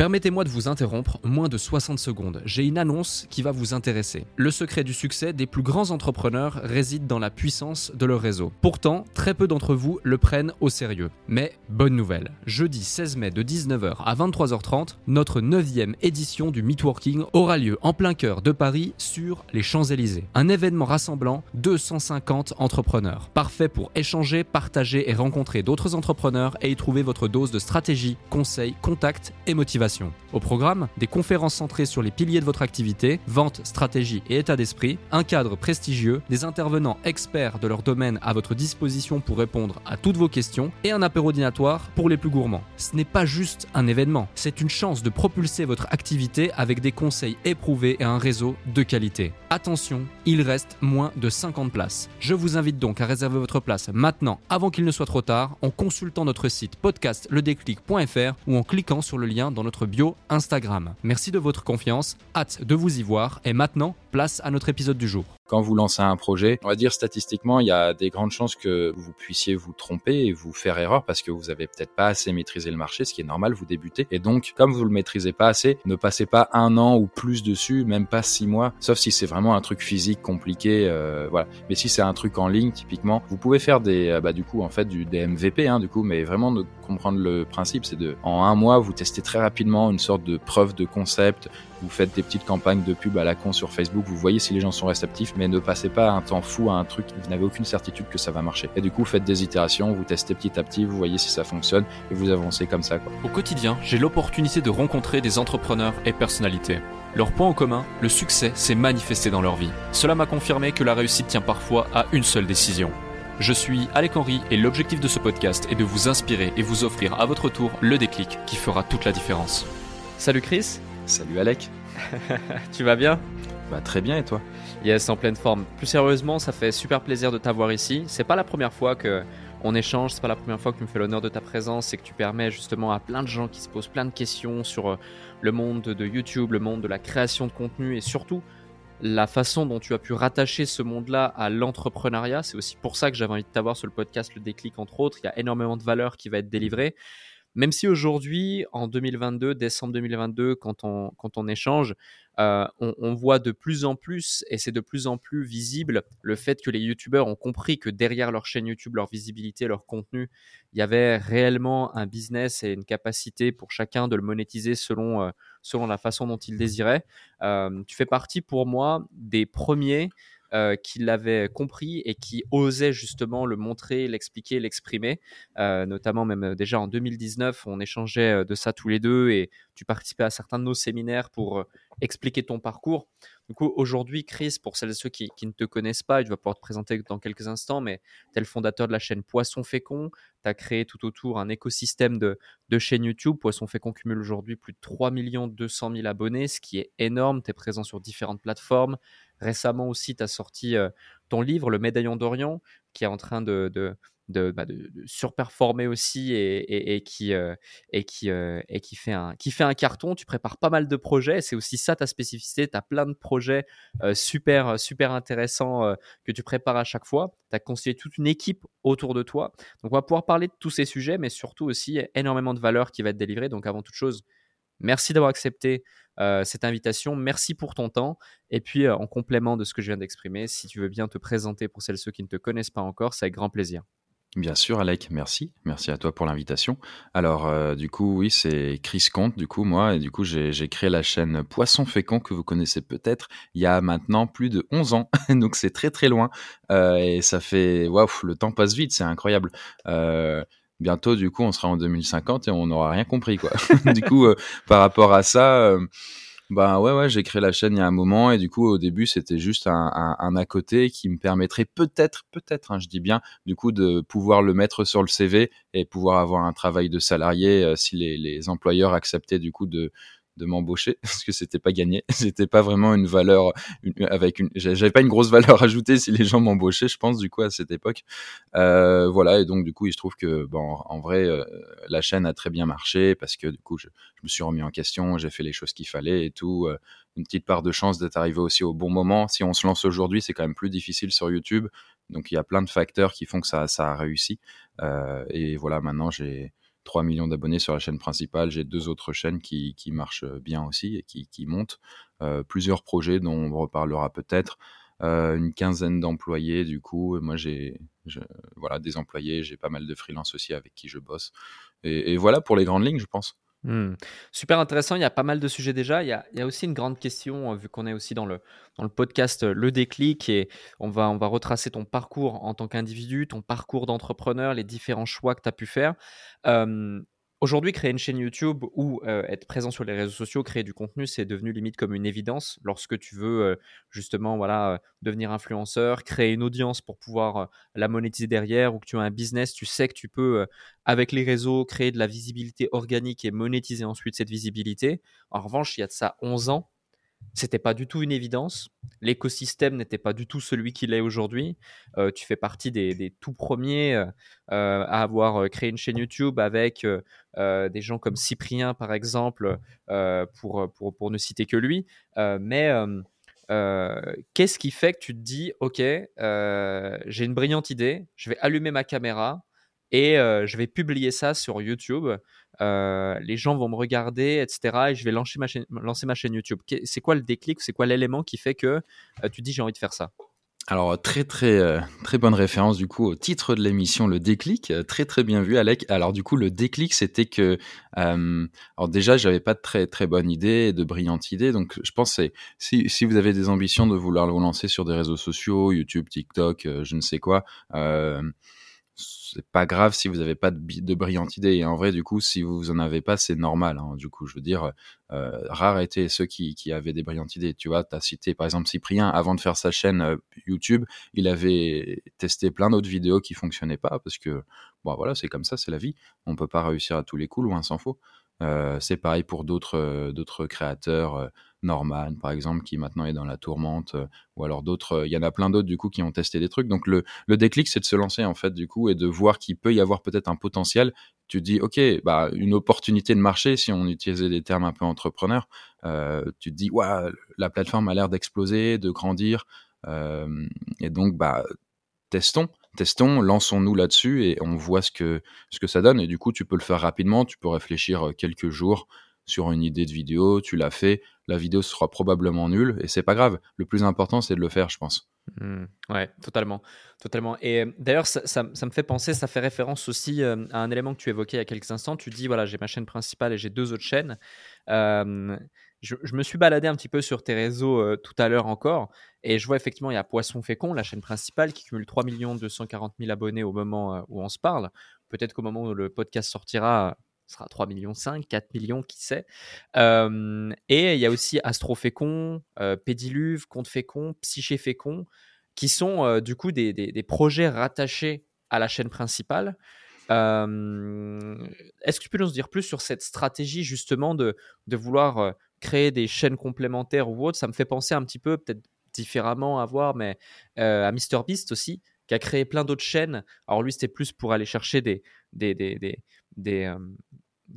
Permettez-moi de vous interrompre moins de 60 secondes. J'ai une annonce qui va vous intéresser. Le secret du succès des plus grands entrepreneurs réside dans la puissance de leur réseau. Pourtant, très peu d'entre vous le prennent au sérieux. Mais bonne nouvelle, jeudi 16 mai de 19h à 23h30, notre 9e édition du Meetworking aura lieu en plein cœur de Paris sur les Champs-Élysées. Un événement rassemblant 250 entrepreneurs. Parfait pour échanger, partager et rencontrer d'autres entrepreneurs et y trouver votre dose de stratégie, conseils, contacts et motivation. Au programme, des conférences centrées sur les piliers de votre activité, vente, stratégie et état d'esprit, un cadre prestigieux, des intervenants experts de leur domaine à votre disposition pour répondre à toutes vos questions et un apéro dînatoire pour les plus gourmands. Ce n'est pas juste un événement, c'est une chance de propulser votre activité avec des conseils éprouvés et un réseau de qualité. Attention, il reste moins de 50 places. Je vous invite donc à réserver votre place maintenant avant qu'il ne soit trop tard en consultant notre site podcastledéclic.fr ou en cliquant sur le lien dans notre bio Instagram. Merci de votre confiance, hâte de vous y voir et maintenant, place à notre épisode du jour. Quand vous lancez un projet, on va dire statistiquement, il y a des grandes chances que vous puissiez vous tromper et vous faire erreur parce que vous avez peut-être pas assez maîtrisé le marché, ce qui est normal, vous débutez. Et donc, comme vous le maîtrisez pas assez, ne passez pas un an ou plus dessus, même pas six mois, sauf si c'est vraiment un truc physique compliqué, euh, voilà. Mais si c'est un truc en ligne, typiquement, vous pouvez faire des, euh, bah, du coup, en fait, du, des MVP, hein, du coup, mais vraiment de comprendre le principe, c'est de, en un mois, vous testez très rapidement une sorte de preuve de concept, vous faites des petites campagnes de pub à la con sur Facebook, vous voyez si les gens sont réceptifs, mais ne passez pas un temps fou à un truc, vous n'avez aucune certitude que ça va marcher. Et du coup, faites des itérations, vous testez petit à petit, vous voyez si ça fonctionne, et vous avancez comme ça. Quoi. Au quotidien, j'ai l'opportunité de rencontrer des entrepreneurs et personnalités. Leur point en commun, le succès s'est manifesté dans leur vie. Cela m'a confirmé que la réussite tient parfois à une seule décision. Je suis Alec Henry et l'objectif de ce podcast est de vous inspirer et vous offrir à votre tour le déclic qui fera toute la différence. Salut Chris Salut Alec Tu vas bien? Bah très bien et toi? Yes, en pleine forme. Plus sérieusement, ça fait super plaisir de t'avoir ici. C'est pas la première fois que on échange, c'est pas la première fois que tu me fais l'honneur de ta présence et que tu permets justement à plein de gens qui se posent plein de questions sur euh, le monde de YouTube, le monde de la création de contenu et surtout la façon dont tu as pu rattacher ce monde-là à l'entrepreneuriat. C'est aussi pour ça que j'avais envie de t'avoir sur le podcast Le Déclic, entre autres. Il y a énormément de valeur qui va être délivrée. Même si aujourd'hui, en 2022, décembre 2022, quand on, quand on échange, euh, on, voit de plus en plus, et c'est de plus en plus visible, le fait que les youtubeurs ont compris que derrière leur chaîne YouTube, leur visibilité, leur contenu, il y avait réellement un business et une capacité pour chacun de le monétiser selon, euh, selon la façon dont il désirait. Euh, tu fais partie pour moi des premiers euh, qui l'avait compris et qui osait justement le montrer, l'expliquer, l'exprimer. Euh, notamment même euh, déjà en 2019, on échangeait de ça tous les deux et tu participais à certains de nos séminaires pour expliquer ton parcours. Du coup, aujourd'hui, Chris, pour celles et ceux qui, ne te connaissent pas, tu vas pouvoir te présenter dans quelques instants, mais tu es le fondateur de la chaîne Poisson Fécond. Tu as créé tout autour un écosystème de, de chaînes YouTube. Poisson Fécond cumule aujourd'hui plus de 3 200 000 abonnés, ce qui est énorme. Tu es présent sur différentes plateformes. Récemment aussi, tu as sorti ton livre, Le Médaillon d'Orient, qui est en train de, bah, surperformer aussi et, qui, et, qui, et qui, fait un, qui fait un carton. Tu prépares pas mal de projets. C'est aussi ça ta spécificité. Tu as plein de projets super, super intéressants que tu prépares à chaque fois. Tu as constitué toute une équipe autour de toi. Donc, on va pouvoir parler de tous ces sujets, mais surtout aussi énormément de valeur qui va être délivrée. Donc, avant toute chose, Merci d'avoir accepté euh, cette invitation. Merci pour ton temps. Et puis, euh, en complément de ce que je viens d'exprimer, si tu veux bien te présenter pour celles et ceux qui ne te connaissent pas encore, c'est avec grand plaisir. Bien sûr, Alec, merci. Merci à toi pour l'invitation. Alors, euh, du coup, oui, c'est Chris Comte, du coup, moi, et du coup, j'ai créé la chaîne Poisson Fécond, que vous connaissez peut-être, il y a maintenant plus de 11 ans, donc c'est très très loin, et ça fait, waouh, le temps passe vite, c'est incroyable bientôt, du coup, on sera en 2050 et on n'aura rien compris, quoi. du coup, euh, par rapport à ça, euh, bah ouais, ouais, j'ai créé la chaîne il y a un moment et du coup, au début, c'était juste un, à côté qui me permettrait peut-être, peut-être, hein, je dis bien, du coup, de pouvoir le mettre sur le CV et pouvoir avoir un travail de salarié euh, si les employeurs acceptaient du coup de de m'embaucher parce que c'était pas gagné. C'était pas vraiment une valeur avec une. J'avais pas une grosse valeur ajoutée si les gens m'embauchaient, je pense du coup à cette époque. Euh, voilà et donc du coup il se trouve que bon en vrai euh, la chaîne a très bien marché parce que du coup je, me suis remis en question, j'ai fait les choses qu'il fallait et tout. Euh, une petite part de chance d'être arrivé aussi au bon moment. Si on se lance aujourd'hui, c'est quand même plus difficile sur YouTube. Donc il y a plein de facteurs qui font que ça, ça a réussi. et voilà, maintenant j'ai 3 millions d'abonnés sur la chaîne principale. J'ai deux autres chaînes qui, marchent bien aussi et qui, montent. plusieurs projets dont on reparlera peut-être. une quinzaine d'employés du coup. Moi j'ai voilà des employés, j'ai pas mal de freelance aussi avec qui je bosse. Et voilà pour les grandes lignes, je pense. Mmh. Super intéressant, il y a pas mal de sujets déjà. Il y a, aussi une grande question, euh, vu qu'on est aussi dans le, podcast euh, Le déclic, et on va, on va retracer ton parcours en tant qu'individu, ton parcours d'entrepreneur, les différents choix que tu as pu faire. Aujourd'hui, créer une chaîne YouTube ou euh, être présent sur les réseaux sociaux, créer du contenu, c'est devenu limite comme une évidence. Lorsque tu veux euh, justement voilà, euh, devenir influenceur, créer une audience pour pouvoir la monétiser derrière ou que tu as un business, tu sais que tu peux, avec les réseaux, créer de la visibilité organique et monétiser ensuite cette visibilité. En revanche, il y a de ça 11 ans, c'était pas du tout une évidence. L'écosystème n'était pas du tout celui qu'il est aujourd'hui. Euh, tu fais partie des, tout premiers euh, euh, à avoir créé une chaîne YouTube avec des gens comme Cyprien, par exemple, pour, pour, pour, ne citer que lui. mais qu'est-ce qui fait que tu te dis, OK, j'ai une brillante idée, je vais allumer ma caméra et je vais publier ça sur YouTube euh, les gens vont me regarder, etc. Et je vais lancer ma chaîne, lancer ma chaîne YouTube. C'est quoi le déclic? C'est quoi l'élément qui fait que euh, tu dis j'ai envie de faire ça? Alors très très euh, très bonne référence du coup au titre de l'émission le déclic très très bien vu Alec alors du coup le déclic c'était que alors déjà j'avais pas de très très bonne idée de brillante idée donc je pense c'est si, si vous avez des ambitions de vouloir vous lancer sur des réseaux sociaux YouTube TikTok je ne sais quoi c'est pas grave si vous n'avez pas de, de, brillante idée. Et en vrai, du coup, si vous en avez pas, c'est normal. Hein. Du coup, je veux dire, euh, étaient ceux qui, qui, avaient des brillantes idées. Tu vois, tu as cité par exemple Cyprien, avant de faire sa chaîne euh, YouTube, il avait testé plein d'autres vidéos qui fonctionnaient pas parce que, bon, voilà, c'est comme ça, c'est la vie. On peut pas réussir à tous les coups, loin s'en faut. Euh, c'est pareil pour d'autres euh, créateurs, euh, Norman par exemple, qui maintenant est dans la tourmente, ou alors d'autres. Il y en a plein d'autres du coup qui ont testé des trucs. Donc le, le déclic, c'est de se lancer en fait du coup et de voir qu'il peut y avoir peut-être un potentiel. Tu dis ok, bah une opportunité de marché si on utilisait des termes un peu entrepreneurs. tu te dis ouais, la plateforme a l'air d'exploser, de grandir, et donc bah testons testons, lançons-nous là-dessus et on voit ce que, ce que ça donne. Et du coup, tu peux le faire rapidement, tu peux réfléchir euh, quelques jours sur une idée de vidéo, tu l'as fait, la vidéo sera probablement nulle et c'est pas grave. Le plus important, c'est de le faire, je pense. Mmh. ouais, totalement, totalement. Et euh, d'ailleurs, ça, me fait penser, ça fait référence aussi euh, à un élément que tu évoquais il y a quelques instants. Tu dis voilà, j'ai ma chaîne principale et j'ai deux autres chaînes je, me suis baladé un petit peu sur tes réseaux euh, tout à l'heure encore, et je vois effectivement, il y a Poisson Fécond, la chaîne principale, qui cumule 3 240 000 abonnés au moment euh, où on se parle. Peut-être qu'au moment où le podcast sortira, ce sera 3 millions 5, 4 millions, qui sait. et il y a aussi Astro Fécond, euh, Pédiluve, Compte Fécond, Psyché Fécond, qui sont du coup des, projets rattachés à la chaîne principale. Est-ce que tu peux nous dire plus sur cette stratégie justement de, vouloir créer des chaînes complémentaires ou autres, ça me fait penser un petit peu, peut-être différemment à voir, mais euh, à MrBeast aussi, qui a créé plein d'autres chaînes. Alors lui, c'était plus pour aller chercher des, euh,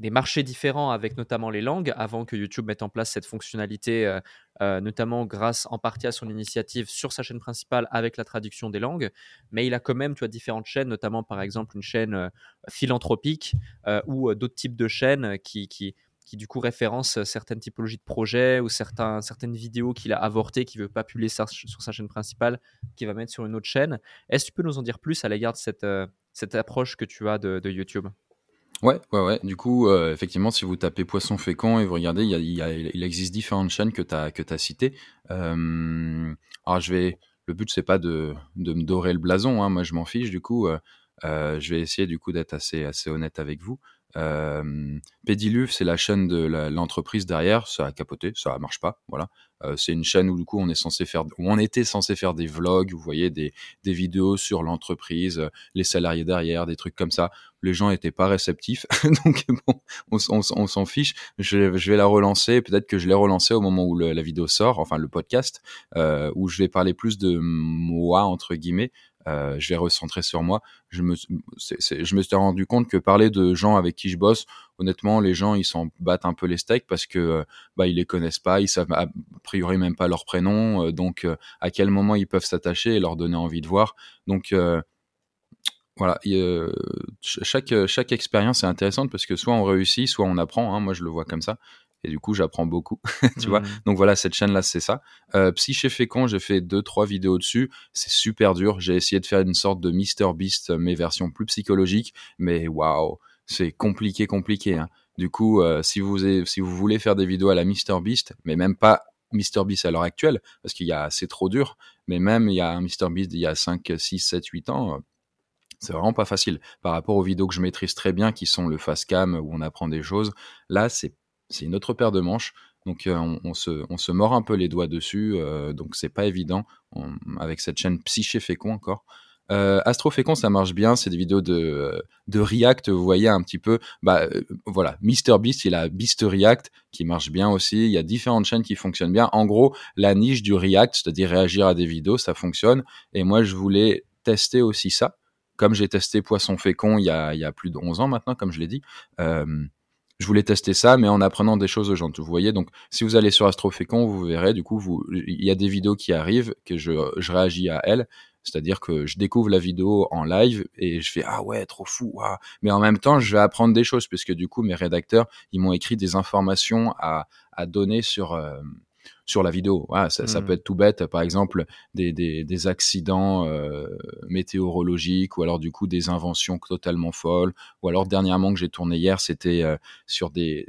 marchés différents avec notamment les langues, avant que YouTube mette en place cette fonctionnalité, euh, notamment grâce en partie à son initiative sur sa chaîne principale avec la traduction des langues. Mais il a quand même tu vois, différentes chaînes, notamment par exemple une chaîne philanthropique ou d'autres types de chaînes qui, qui qui du coup référence euh, certaines typologies de projets ou certains, certaines vidéos qu'il a avortées, qu'il veut pas publier sur, sa chaîne principale, qu'il va mettre sur une autre chaîne. Est-ce que tu peux nous en dire plus à l'égard de cette, euh, cette approche que tu as de, YouTube? Ouais, ouais, ouais. Du coup, euh, effectivement, si vous tapez Poisson fécond et vous regardez, il, y a, il, existe différentes chaînes que tu as, que as citées. alors, je vais. Le but, c'est pas de, de, me dorer le blason. Hein. Moi, je m'en fiche. Du coup, je vais essayer du coup d'être assez, assez honnête avec vous. Euh, c'est la chaîne de l'entreprise derrière, ça a capoté, ça marche pas, voilà. Euh, c'est une chaîne où du coup on est censé faire, où on était censé faire des vlogs, vous voyez des, des vidéos sur l'entreprise, euh, les salariés derrière, des trucs comme ça. Les gens étaient pas réceptifs, donc bon, on, on, s'en fiche. Je, je, vais la relancer, peut-être que je l'ai relancée au moment où la vidéo sort, enfin le podcast, euh, où je vais parler plus de moi entre guillemets, euh, je vais recentrer sur moi. Je me, je me suis rendu compte que parler de gens avec qui je bosse, honnêtement, les gens ils s'en battent un peu les steaks parce que euh, bah ils les connaissent pas, ils savent a priori même pas leur prénom, euh, donc à quel moment ils peuvent s'attacher et leur donner envie de voir. Donc voilà, chaque, chaque expérience est intéressante parce que soit on réussit, soit on apprend. Hein. moi, je le vois comme ça. Et du coup, j'apprends beaucoup, tu vois. Mmh. Donc voilà, cette chaîne-là, c'est ça. Euh, Psyché Fécond, j'ai fait deux, trois vidéos dessus. C'est super dur. J'ai essayé de faire une sorte de Mr Beast, mais version plus psychologique. Mais waouh, c'est compliqué, compliqué. Hein. Du coup, euh, si, vous si vous voulez faire des vidéos à la Mr Beast, mais même pas Mr Beast à l'heure actuelle, parce qu'il y a, c'est trop dur. Mais même, il y a un Mr Beast il y a 5, 6, 7, 8 ans. Euh, c'est vraiment pas facile. Par rapport aux vidéos que je maîtrise très bien, qui sont le fast cam où on apprend des choses, là, c'est c'est une autre paire de manches. Donc euh, on, se, on, se, mord un peu les doigts dessus, euh, donc c'est pas évident avec cette chaîne Psyché Fécond encore. Euh, Astro Fécond, ça marche bien, c'est des vidéos de, de React, vous voyez un petit peu. Bah euh, voilà, MrBeast, il a Beast React qui marche bien aussi. Il y a différentes chaînes qui fonctionnent bien. En gros, la niche du React, c'est-à-dire réagir à des vidéos, ça fonctionne. Et moi, je voulais tester aussi ça. Comme j'ai testé Poisson Fécond il y a, il y a plus de 11 ans maintenant, comme je l'ai dit. Je voulais tester ça, mais en apprenant des choses aux gens. Vous voyez, donc si vous allez sur Astrofécon, vous verrez, du coup, il y a des vidéos qui arrivent que je, réagis à elles. C'est-à-dire que je découvre la vidéo en live et je fais ah ouais trop fou, mais en même temps je vais apprendre des choses puisque du coup mes rédacteurs ils m'ont écrit des informations à, à donner sur euh, sur la vidéo. ça, ça, mmh. peut être tout bête, par exemple des, des, des accidents euh, météorologiques ou alors du coup des inventions totalement folles. Ou alors dernièrement que j'ai tourné hier, c'était euh, sur des,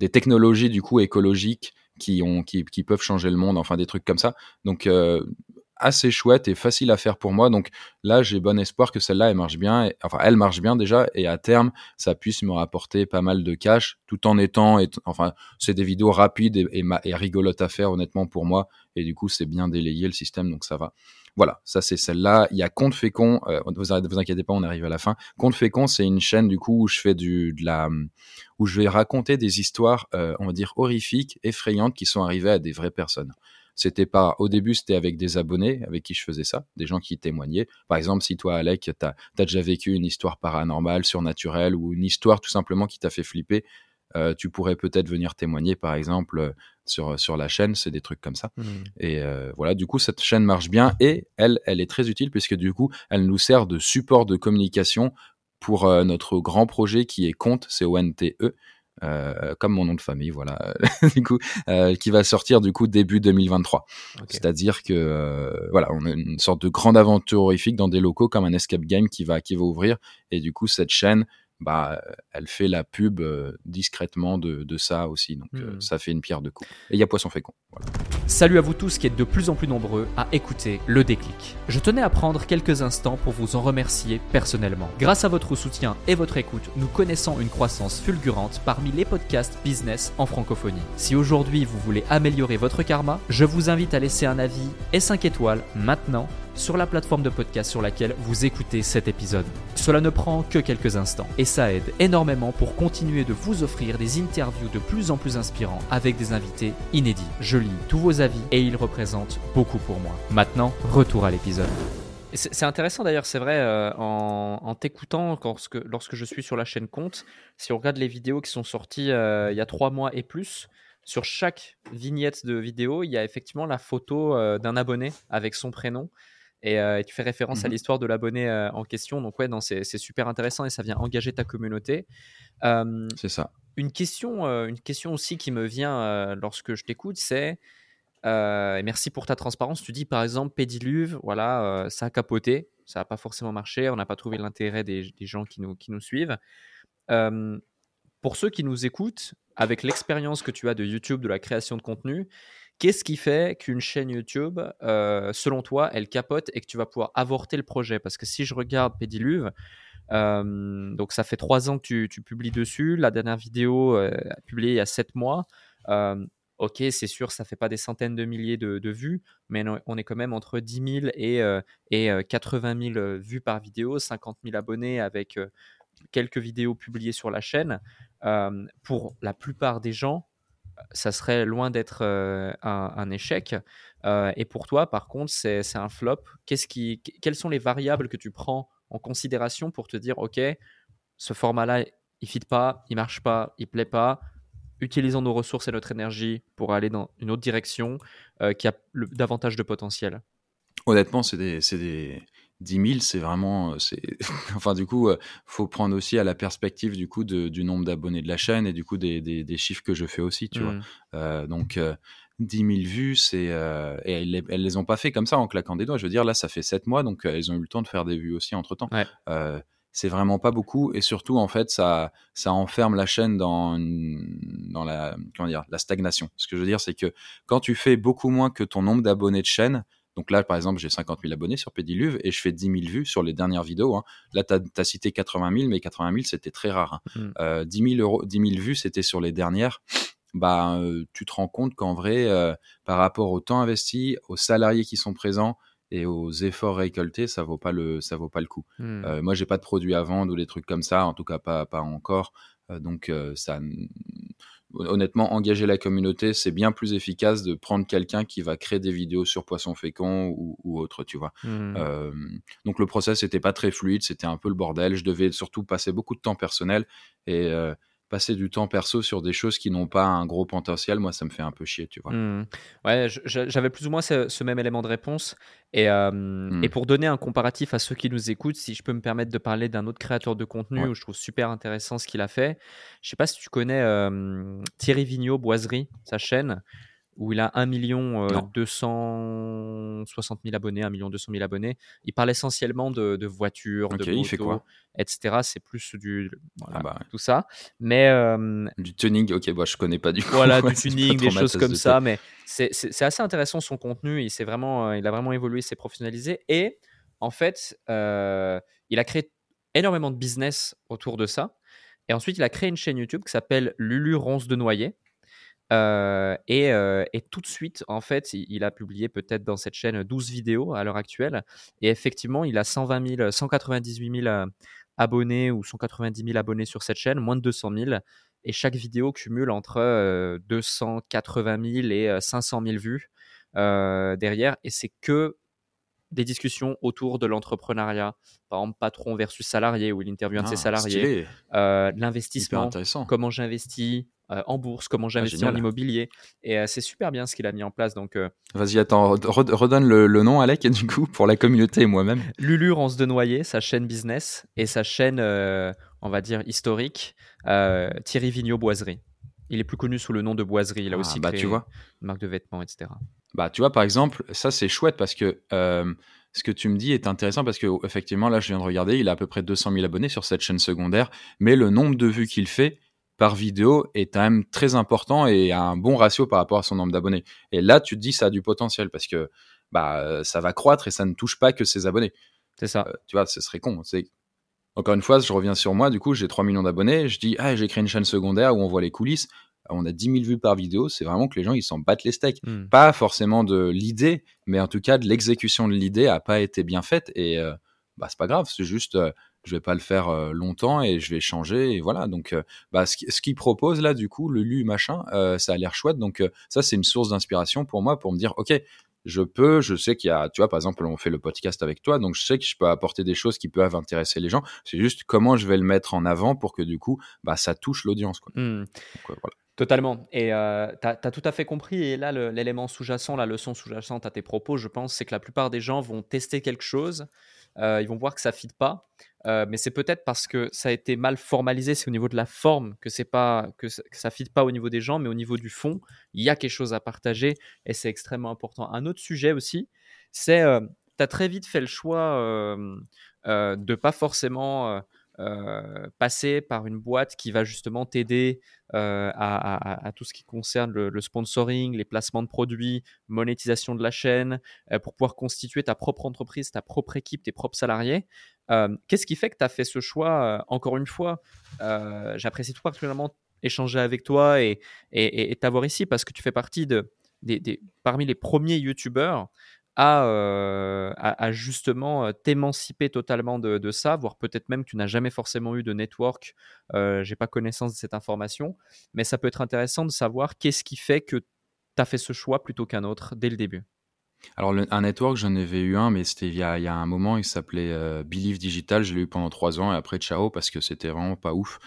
des technologies du coup écologiques qui, ont, qui, qui, peuvent changer le monde, enfin des trucs comme ça. Donc euh, assez chouette et facile à faire pour moi. Donc là, j'ai bon espoir que celle-là, elle marche bien. enfin, elle marche bien déjà. Et à terme, ça puisse me rapporter pas mal de cash tout en étant. Et, enfin, c'est des vidéos rapides et, et, rigolotes à faire, honnêtement, pour moi. Et du coup, c'est bien délayé le système, donc ça va. Voilà, ça c'est celle-là. Il y a Compte Fécond. Euh, vous, vous inquiétez pas, on arrive à la fin. Compte Fécond, c'est une chaîne du coup où je fais du de la où je vais raconter des histoires, euh, on va dire horrifiques, effrayantes, qui sont arrivées à des vraies personnes. C'était pas, au début, c'était avec des abonnés avec qui je faisais ça, des gens qui témoignaient. Par exemple, si toi, Alec, tu as, déjà vécu une histoire paranormale, surnaturelle ou une histoire tout simplement qui t'a fait flipper, euh, tu pourrais peut-être venir témoigner, par exemple, euh, sur, sur la chaîne, c'est des trucs comme ça. Mmh. Et euh, voilà, du coup, cette chaîne marche bien et elle, elle est très utile puisque du coup, elle nous sert de support de communication pour notre grand projet qui est Compte, c'est O-N-T-E, euh, comme mon nom de famille, voilà, du coup, euh, qui va sortir du coup début 2023. C'est-à-dire que euh, voilà, on a une sorte de grande aventure horrifique dans des locaux comme un escape game qui va qui va ouvrir. Et du coup cette chaîne bah, elle fait la pub euh, discrètement de, de, ça aussi. Donc, euh, hmm. ça fait une pierre de coups. Et il y a Poisson Fécond. Voilà. Salut à vous tous qui êtes de plus en plus nombreux à écouter le déclic. Je tenais à prendre quelques instants pour vous en remercier personnellement. Grâce à votre soutien et votre écoute, nous connaissons une croissance fulgurante parmi les podcasts business en francophonie. Si aujourd'hui vous voulez améliorer votre karma, je vous invite à laisser un avis et 5 étoiles maintenant sur la plateforme de podcast sur laquelle vous écoutez cet épisode. Cela ne prend que quelques instants et ça aide énormément pour continuer de vous offrir des interviews de plus en plus inspirants avec des invités inédits. Je lis tous vos avis et ils représentent beaucoup pour moi. Maintenant, retour à l'épisode. C'est intéressant d'ailleurs, c'est vrai, euh, en, t'écoutant lorsque, je suis sur la chaîne Compte, si on regarde les vidéos qui sont sorties euh, il y a trois mois et plus, sur chaque vignette de vidéo, il y a effectivement la photo euh, d'un abonné avec son prénom. Euh, et, tu fais référence à mmh l'histoire de l'abonné euh, en question. Donc ouais, c'est super intéressant et ça vient engager ta communauté. c'est ça. Une question, euh, une question aussi qui me vient lorsque je t'écoute, c'est et merci pour ta transparence. Tu dis par exemple Pédiluve, voilà, ça a capoté, ça n'a pas forcément marché, on n'a pas trouvé l'intérêt des, des, gens qui nous, qui nous suivent. pour ceux qui nous écoutent, avec l'expérience que tu as de YouTube, de la création de contenu, Qu'est-ce qui fait qu'une chaîne YouTube, euh, selon toi, elle capote et que tu vas pouvoir avorter le projet? Parce que si je regarde Pédiluve, euh, donc ça fait trois ans que tu, publies dessus. La dernière vidéo euh, publiée il y a sept mois. ok, c'est sûr, ça fait pas des centaines de milliers de, vues, mais on est quand même entre 10 000 et, et 80 000 vues par vidéo, 50 000 abonnés avec quelques vidéos publiées sur la chaîne. pour la plupart des gens, ça serait loin d'être euh, un, échec. Euh, et pour toi, par contre, c'est un flop. Qu'est-ce qui, quelles sont les variables que tu prends en considération pour te dire, OK, ce format-là, il fit pas, il marche pas, il plaît pas. Utilisons nos ressources et notre énergie pour aller dans une autre direction euh, qui a davantage de potentiel. Honnêtement, c'est des, 10 000, c'est vraiment, c'est, enfin du coup, faut prendre aussi à la perspective du coup du nombre d'abonnés de la chaîne et du coup des, des, chiffres que je fais aussi, tu vois. Mmh. donc 10 000 vues, c'est euh, et elles, elles, les ont pas fait comme ça en claquant des doigts. Je veux dire, là, ça fait 7 mois, donc euh, elles ont eu le temps de faire des vues aussi entre temps. Euh, c'est vraiment pas beaucoup et surtout en fait ça ça enferme la chaîne dans dans la comment dire la stagnation. Ce que je veux dire c'est que quand tu fais beaucoup moins que ton nombre d'abonnés de chaîne, donc là par exemple j'ai 50 000 abonnés sur Pédiluve et je fais 10 000 vues sur les dernières vidéos. Hein. Là tu as, cité 80 000 mais 80 000 c'était très rare. Hein. Mmh. 10 000 euros 10 000 vues c'était sur les dernières bah, tu te rends compte qu'en vrai, par rapport au temps investi, aux salariés qui sont présents et aux efforts récoltés, ça vaut pas le, ça vaut pas le coup. Mmh. moi, j'ai pas de produits à vendre ou des trucs comme ça, en tout cas pas, pas encore. donc, ça, honnêtement, engager la communauté, c'est bien plus efficace de prendre quelqu'un qui va créer des vidéos sur Poisson Fécond ou, ou autre, tu vois. Mmh. donc, le process n'était pas très fluide, c'était un peu le bordel. Je devais surtout passer beaucoup de temps personnel et passer du temps perso sur des choses qui n'ont pas un gros potentiel, moi, ça me fait un peu chier, tu vois. Mmh. Ouais, j'avais plus ou moins ce, même élément de réponse. Et, mmh. et, pour donner un comparatif à ceux qui nous écoutent, si je peux me permettre de parler d'un autre créateur de contenu où je trouve super intéressant ce qu'il a fait. Je sais pas si tu connais Thierry Vigneault, Boiserie, sa chaîne où il a 1 million 260 000 abonnés, 1 million 200 000 abonnés. Il parle essentiellement de, de voitures, de motos, etc. C'est plus du voilà, ah bah tout ça. Mais du tuning, ok, bah, je connais pas du coup. Voilà, du tuning, des choses comme ça. Mais c'est assez intéressant son contenu. Il, vraiment, il a vraiment évolué, s'est professionnalisé. Et en fait, euh, il a créé énormément de business autour de ça. Et ensuite, il a créé une chaîne YouTube qui s'appelle Lulu Ronce de Noyer et, tout de suite, en fait, il, a publié peut-être dans cette chaîne 12 vidéos à l'heure actuelle. Et effectivement, il a 120 000, 198 000 abonnés ou 190 000 abonnés sur cette chaîne, moins de 200 000. Et chaque vidéo cumule entre 280 000 et 500 000 vues derrière. Et c'est que des discussions autour de l'entrepreneuriat, par exemple patron versus salarié, où il interviewe un de ses ah, salariés, l'investissement, comment j'investis, euh, en bourse, comment j'investis ah, en immobilier. Et euh, c'est super bien ce qu'il a mis en place. Donc, euh, Vas-y, attends, redonne le, nom, Alec, du coup, pour la communauté et moi-même. Lulu Rance de Noyer, sa chaîne business et sa chaîne, on va dire, historique, Thierry Vigneault Boiserie. Il est plus connu sous le nom de Boiserie. Il a ah, aussi bah, créé tu vois. une marque de vêtements, etc. Bah, tu vois, par exemple, ça c'est chouette parce que ce que tu me dis est intéressant parce que effectivement, là, je viens de regarder, il a à peu près 200 000 abonnés sur cette chaîne secondaire, mais le nombre de vues qu'il fait, par vidéo est quand même très important et a un bon ratio par rapport à son nombre d'abonnés. Et là, tu te dis ça a du potentiel parce que bah ça va croître et ça ne touche pas que ses abonnés. C'est ça. Euh, tu vois, ce serait con. C'est encore une fois, je reviens sur moi. Du coup, j'ai 3 millions d'abonnés. Je dis ah j'ai créé une chaîne secondaire où on voit les coulisses. On a 10 000 vues par vidéo. C'est vraiment que les gens ils s'en battent les steaks. Hmm. Pas forcément de l'idée, mais en tout cas de l'exécution de l'idée a pas été bien faite et euh, bah c'est pas grave. C'est juste euh, je vais pas le faire euh, longtemps et je vais changer et voilà donc euh, bah, ce, qu'il propose là du coup le lu machin euh, ça a l'air chouette donc ça c'est une source d'inspiration pour moi pour me dire ok je peux je sais qu'il y a tu vois par exemple on fait le podcast avec toi donc je sais que je peux apporter des choses qui peuvent intéresser les gens c'est juste comment je vais le mettre en avant pour que du coup bah ça touche l'audience quoi mmh. Totalement. Et tu as, tout à fait compris. Et là, l'élément sous-jacent, la leçon sous-jacente à tes propos, je pense, c'est que la plupart des gens vont tester quelque chose, ils vont voir que ça ne fit pas. Euh, mais c'est peut-être parce que ça a été mal formalisé, c'est au niveau de la forme que c'est pas que ça, ne fit pas au niveau des gens, mais au niveau du fond, il y a quelque chose à partager et c'est extrêmement important. Un autre sujet aussi, c'est euh, tu as très vite fait le choix euh, euh de pas forcément euh, passer par une boîte qui va justement t'aider euh, à, tout ce qui concerne le, sponsoring, les placements de produits, monétisation de la chaîne, euh, pour pouvoir constituer ta propre entreprise, ta propre équipe, tes propres salariés. Qu'est-ce qui fait que tu as fait ce choix Encore une fois, j'apprécie tout particulièrement échanger avec toi et, et, t'avoir ici parce que tu fais partie de, des, parmi les premiers YouTubeurs à, justement t'émanciper totalement de, ça, voire peut-être même que tu n'as jamais forcément eu de network. Euh, J'ai pas connaissance de cette information, mais ça peut être intéressant de savoir qu'est-ce qui fait que tu as fait ce choix plutôt qu'un autre dès le début. Alors, un network, j'en avais eu un, mais c'était il, y a, un moment, il s'appelait euh, Believe Digital. Je l'ai eu pendant trois ans et après, ciao, parce que c'était vraiment pas ouf.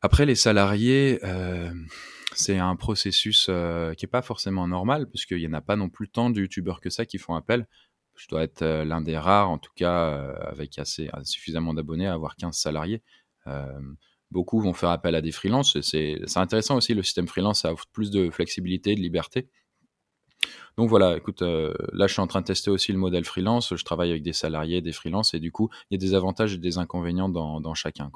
après, les salariés, c'est un processus euh, qui est pas forcément normal, puisqu'il n'y en a pas non plus tant de youtubeurs que ça qui font appel. je dois être l'un des rares, en tout cas, avec assez, suffisamment d'abonnés, à avoir 15 salariés. beaucoup vont faire appel à des freelances. C'est intéressant aussi, le système freelance, ça offre plus de flexibilité, de liberté. Donc voilà, écoute, euh, là je suis en train de tester aussi le modèle freelance. Je travaille avec des salariés, des freelances, et du coup, il y a des avantages et des inconvénients dans, chacun.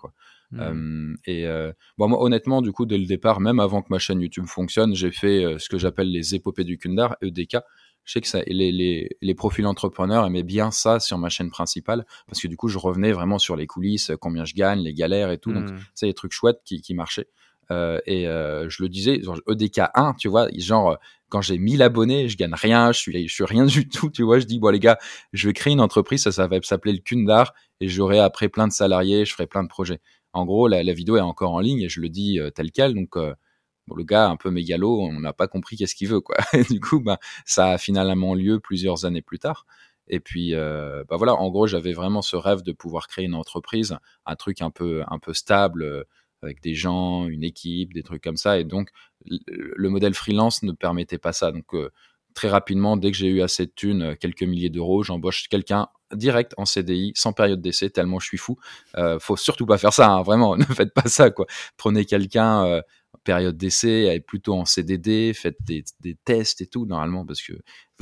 Mmh. Euh, et euh, bon, moi, honnêtement, du coup, dès le départ, même avant que ma chaîne YouTube fonctionne, j'ai fait ce que j'appelle les épopées du Kundar, EDK. Je sais que ça, les, les, les, profils entrepreneurs aimaient bien ça sur ma chaîne principale parce que du coup, je revenais vraiment sur les coulisses, combien je gagne, les galères et tout. Donc, c'est mmh. des trucs chouettes qui, qui marchaient. Euh, et euh, je le disais, genre, EDK 1, tu vois, genre quand j'ai 1000 abonnés, je gagne rien, je suis, je suis rien du tout, tu vois. Je dis bon les gars, je vais créer une entreprise, ça, ça va s'appeler le Kundar et j'aurai après plein de salariés, je ferai plein de projets. En gros, la, vidéo est encore en ligne et je le dis euh, tel quel, donc bon, le gars un peu mégalo, on n'a pas compris qu'est-ce qu'il veut quoi. du coup, bah, ça a finalement lieu plusieurs années plus tard. Et puis, euh, bah voilà, en gros, j'avais vraiment ce rêve de pouvoir créer une entreprise, un truc un peu, stable, avec des gens, une équipe, des trucs comme ça. Et donc, le modèle freelance ne permettait pas ça. Donc, euh, très rapidement, dès que j'ai eu assez de thunes, euh, quelques milliers d'euros, j'embauche quelqu'un direct en CDI, sans période d'essai, tellement je suis fou. Euh, faut surtout pas faire ça, hein, vraiment, ne faites pas ça, quoi. Prenez quelqu'un euh, période d'essai, plutôt en CDD, faites des, des, tests et tout, normalement, parce que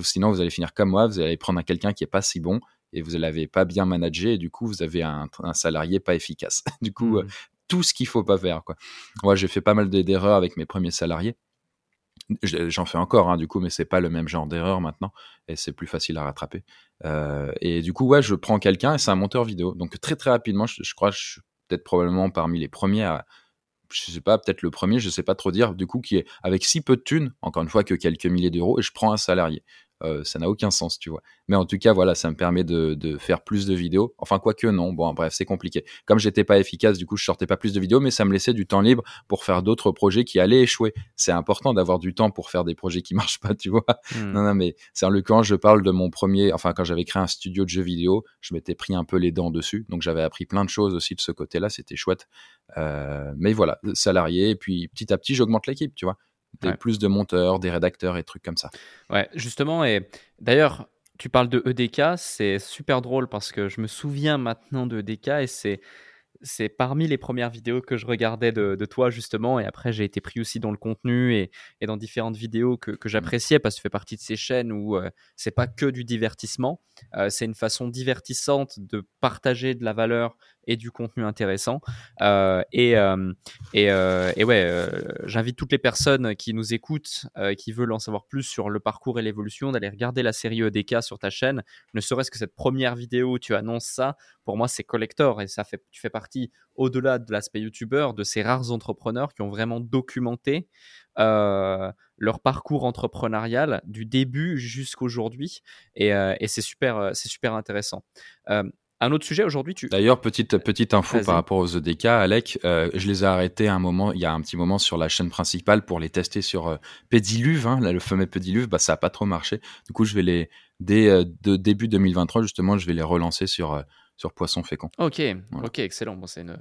sinon, vous allez finir comme moi, vous allez prendre quelqu'un qui est pas si bon, et vous l'avez pas bien managé, et du coup, vous avez un, un salarié pas efficace. du coup, mmh tout ce qu'il faut pas faire. Quoi. Moi, j'ai fait pas mal d'erreurs avec mes premiers salariés. J'en fais encore, hein, du coup, mais c'est pas le même genre d'erreur maintenant, et c'est plus facile à rattraper. Euh, et du coup, ouais, je prends quelqu'un et c'est un monteur vidéo. Donc très très rapidement, je, crois que je suis peut-être probablement parmi les premiers à, je sais pas, peut-être le premier, je sais pas trop dire, du coup, qui est avec si peu de thunes, encore une fois que quelques milliers d'euros, et je prends un salarié. Euh, ça n'a aucun sens, tu vois. Mais en tout cas, voilà, ça me permet de, de faire plus de vidéos. Enfin, quoique non. Bon, bref, c'est compliqué. Comme j'étais pas efficace, du coup, je sortais pas plus de vidéos, mais ça me laissait du temps libre pour faire d'autres projets qui allaient échouer. C'est important d'avoir du temps pour faire des projets qui marchent pas, tu vois. Hmm. Non, non, mais c'est en l'occurrence, je parle de mon premier, enfin, quand j'avais créé un studio de jeux vidéo, je m'étais pris un peu les dents dessus. Donc, j'avais appris plein de choses aussi de ce côté-là. C'était chouette. Euh, mais voilà, salarié. Et puis, petit à petit, j'augmente l'équipe, tu vois des, plus de monteurs, des rédacteurs et trucs comme ça. Ouais, justement, et d'ailleurs, tu parles de EDK, c'est super drôle parce que je me souviens maintenant de EDK et c'est c'est parmi les premières vidéos que je regardais de, toi justement et après j'ai été pris aussi dans le contenu et, dans différentes vidéos que, mmh. j'appréciais parce que tu fais partie de ces chaînes où euh, c'est pas que du divertissement euh, c'est une façon divertissante de partager de la valeur et du contenu intéressant. Euh, et, euh, et, euh, et, ouais, j'invite toutes les personnes qui nous écoutent, qui veulent en savoir plus sur le parcours et l'évolution, d'aller regarder la série EDK sur ta chaîne. Ne serait-ce que cette première vidéo où tu annonces ça, pour moi, c'est collector et ça fait, tu fais partie, au-delà de l'aspect youtubeur, de ces rares entrepreneurs qui ont vraiment documenté leur parcours entrepreneurial du début jusqu'aujourd'hui et, et c'est super, c'est super intéressant. Un autre sujet aujourd'hui, tu. D'ailleurs, petite petite info par rapport aux EDK, Alec, euh, je les ai arrêtés un moment, il y a un petit moment sur la chaîne principale pour les tester sur euh, Pédiluve, hein, le fameux Pédiluve, bah ça a pas trop marché. Du coup, je vais les dès euh, de début 2023 justement, je vais les relancer sur euh, sur Poisson fécond. Ok, ok, excellent. Bon, c'est une,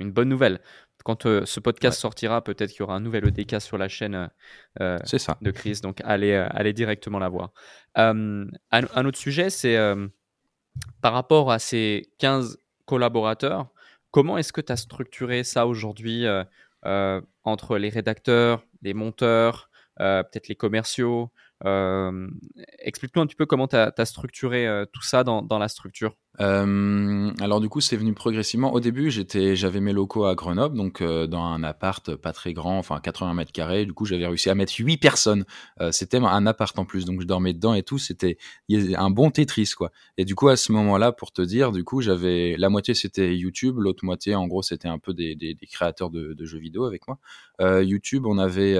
une bonne nouvelle. Quand ce podcast sortira, peut-être qu'il y aura un nouvel EDK sur la chaîne ça. de Chris. Donc, allez, allez directement la voir. un, un, autre sujet, c'est par rapport à ces 15 collaborateurs, comment est-ce que tu as structuré ça aujourd'hui euh, euh, entre les rédacteurs, les monteurs, euh, peut-être les commerciaux Explique-nous un petit peu comment tu as, structuré tout ça dans, la structure. Euh, alors du coup, c'est venu progressivement. Au début, j'avais mes locaux à Grenoble, donc euh, dans un appart pas très grand, enfin 80 mètres carrés. Du coup, j'avais réussi à mettre 8 personnes. Euh, c'était un appart en plus, donc je dormais dedans et tout. C'était un bon Tetris quoi. Et du coup, à ce moment-là, pour te dire, du coup, j'avais la moitié c'était YouTube, l'autre moitié, en gros, c'était un peu des, créateurs de, de, jeux vidéo avec moi. Euh, YouTube, on avait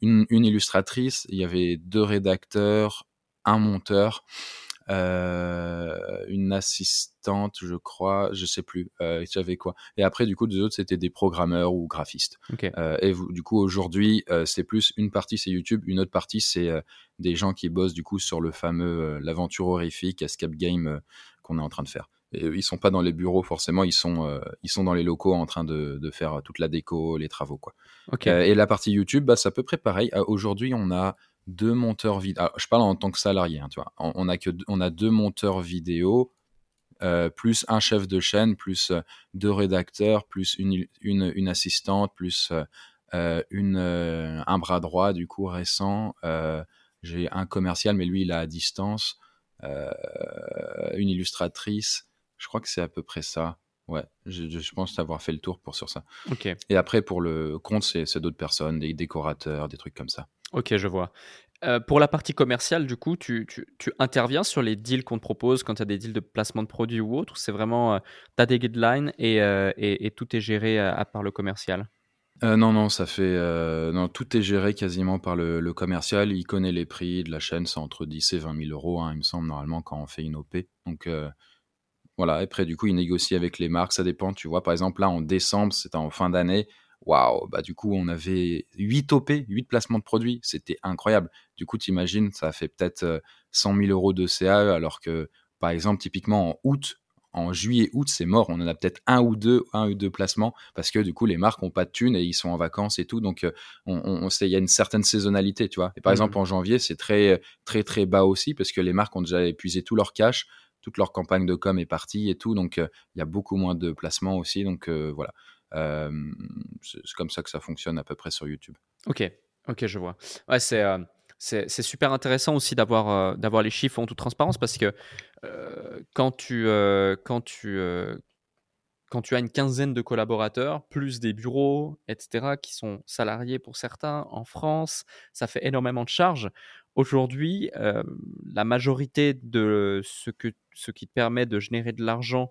une, une illustratrice, il y avait deux rédacteurs, un monteur euh, une assistante, je crois, je sais plus, euh, j'avais quoi. Et après, du coup, deux autres, c'était des programmeurs ou graphistes. Euh, et du coup, aujourd'hui, euh, c'est plus une partie, c'est YouTube, une autre partie, c'est euh, des gens qui bossent du coup sur le fameux l'aventure horrifique Escape Game qu'on est en train de faire. Et ils sont pas dans les bureaux forcément, ils sont ils sont dans les locaux en train de, de faire toute la déco, les travaux quoi. et la partie YouTube, bah c'est à peu près pareil. Aujourd'hui, on a deux monteurs vidéo. Je parle en tant que salarié, hein, tu vois. On, a que on a deux monteurs vidéo, euh, plus un chef de chaîne, plus euh, deux rédacteurs, plus une, une, une assistante, plus euh, une, un bras droit du coup récent. J'ai un commercial, mais lui il est à distance. une illustratrice. Je crois que c'est à peu près ça. Ouais, je, je, pense avoir fait le tour pour sur ça. Ok. Et après, pour le compte, c'est d'autres personnes, des décorateurs, des trucs comme ça. Ok, je vois. Euh, pour la partie commerciale, du coup, tu, tu, tu interviens sur les deals qu'on te propose quand tu as des deals de placement de produits ou autre C'est vraiment, euh, tu as des guidelines et, euh, et, et, tout est géré à, à part le commercial? Non, non, ça fait. non, tout est géré quasiment par le, le, commercial. Il connaît les prix de la chaîne, c'est entre 10 et 20 000 euros, hein, il me semble, normalement, quand on fait une OP. Donc, voilà, après, du coup, il négocie avec les marques, ça dépend. Tu vois, par exemple, là, en décembre, c'était en fin d'année waouh, bah du coup, on avait 8 OP, 8 placements de produits, c'était incroyable. Du coup, t'imagines, ça fait peut-être 100 000 euros de CAE, alors que, par exemple, typiquement en août, en juillet, août, c'est mort. On en a peut-être un ou deux, un ou deux placements parce que du coup, les marques ont pas de thunes et ils sont en vacances et tout. Donc, on, on, il y a une certaine saisonnalité, tu vois. Et par mmh exemple, en janvier, c'est très, très, très bas aussi parce que les marques ont déjà épuisé tout leur cash, toute leur campagne de com est partie et tout. Donc, il y a beaucoup moins de placements aussi. Donc, voilà c'est comme ça que ça fonctionne à peu près sur YouTube. Ok, ok, je vois. Ouais, c'est c'est super intéressant aussi d'avoir d'avoir les chiffres en toute transparence parce que quand tu quand tu quand tu as une quinzaine de collaborateurs, plus des bureaux, etc., qui sont salariés pour certains en France, ça fait énormément de charges. Aujourd'hui, la majorité de ce, que, ce qui te permet de générer de l'argent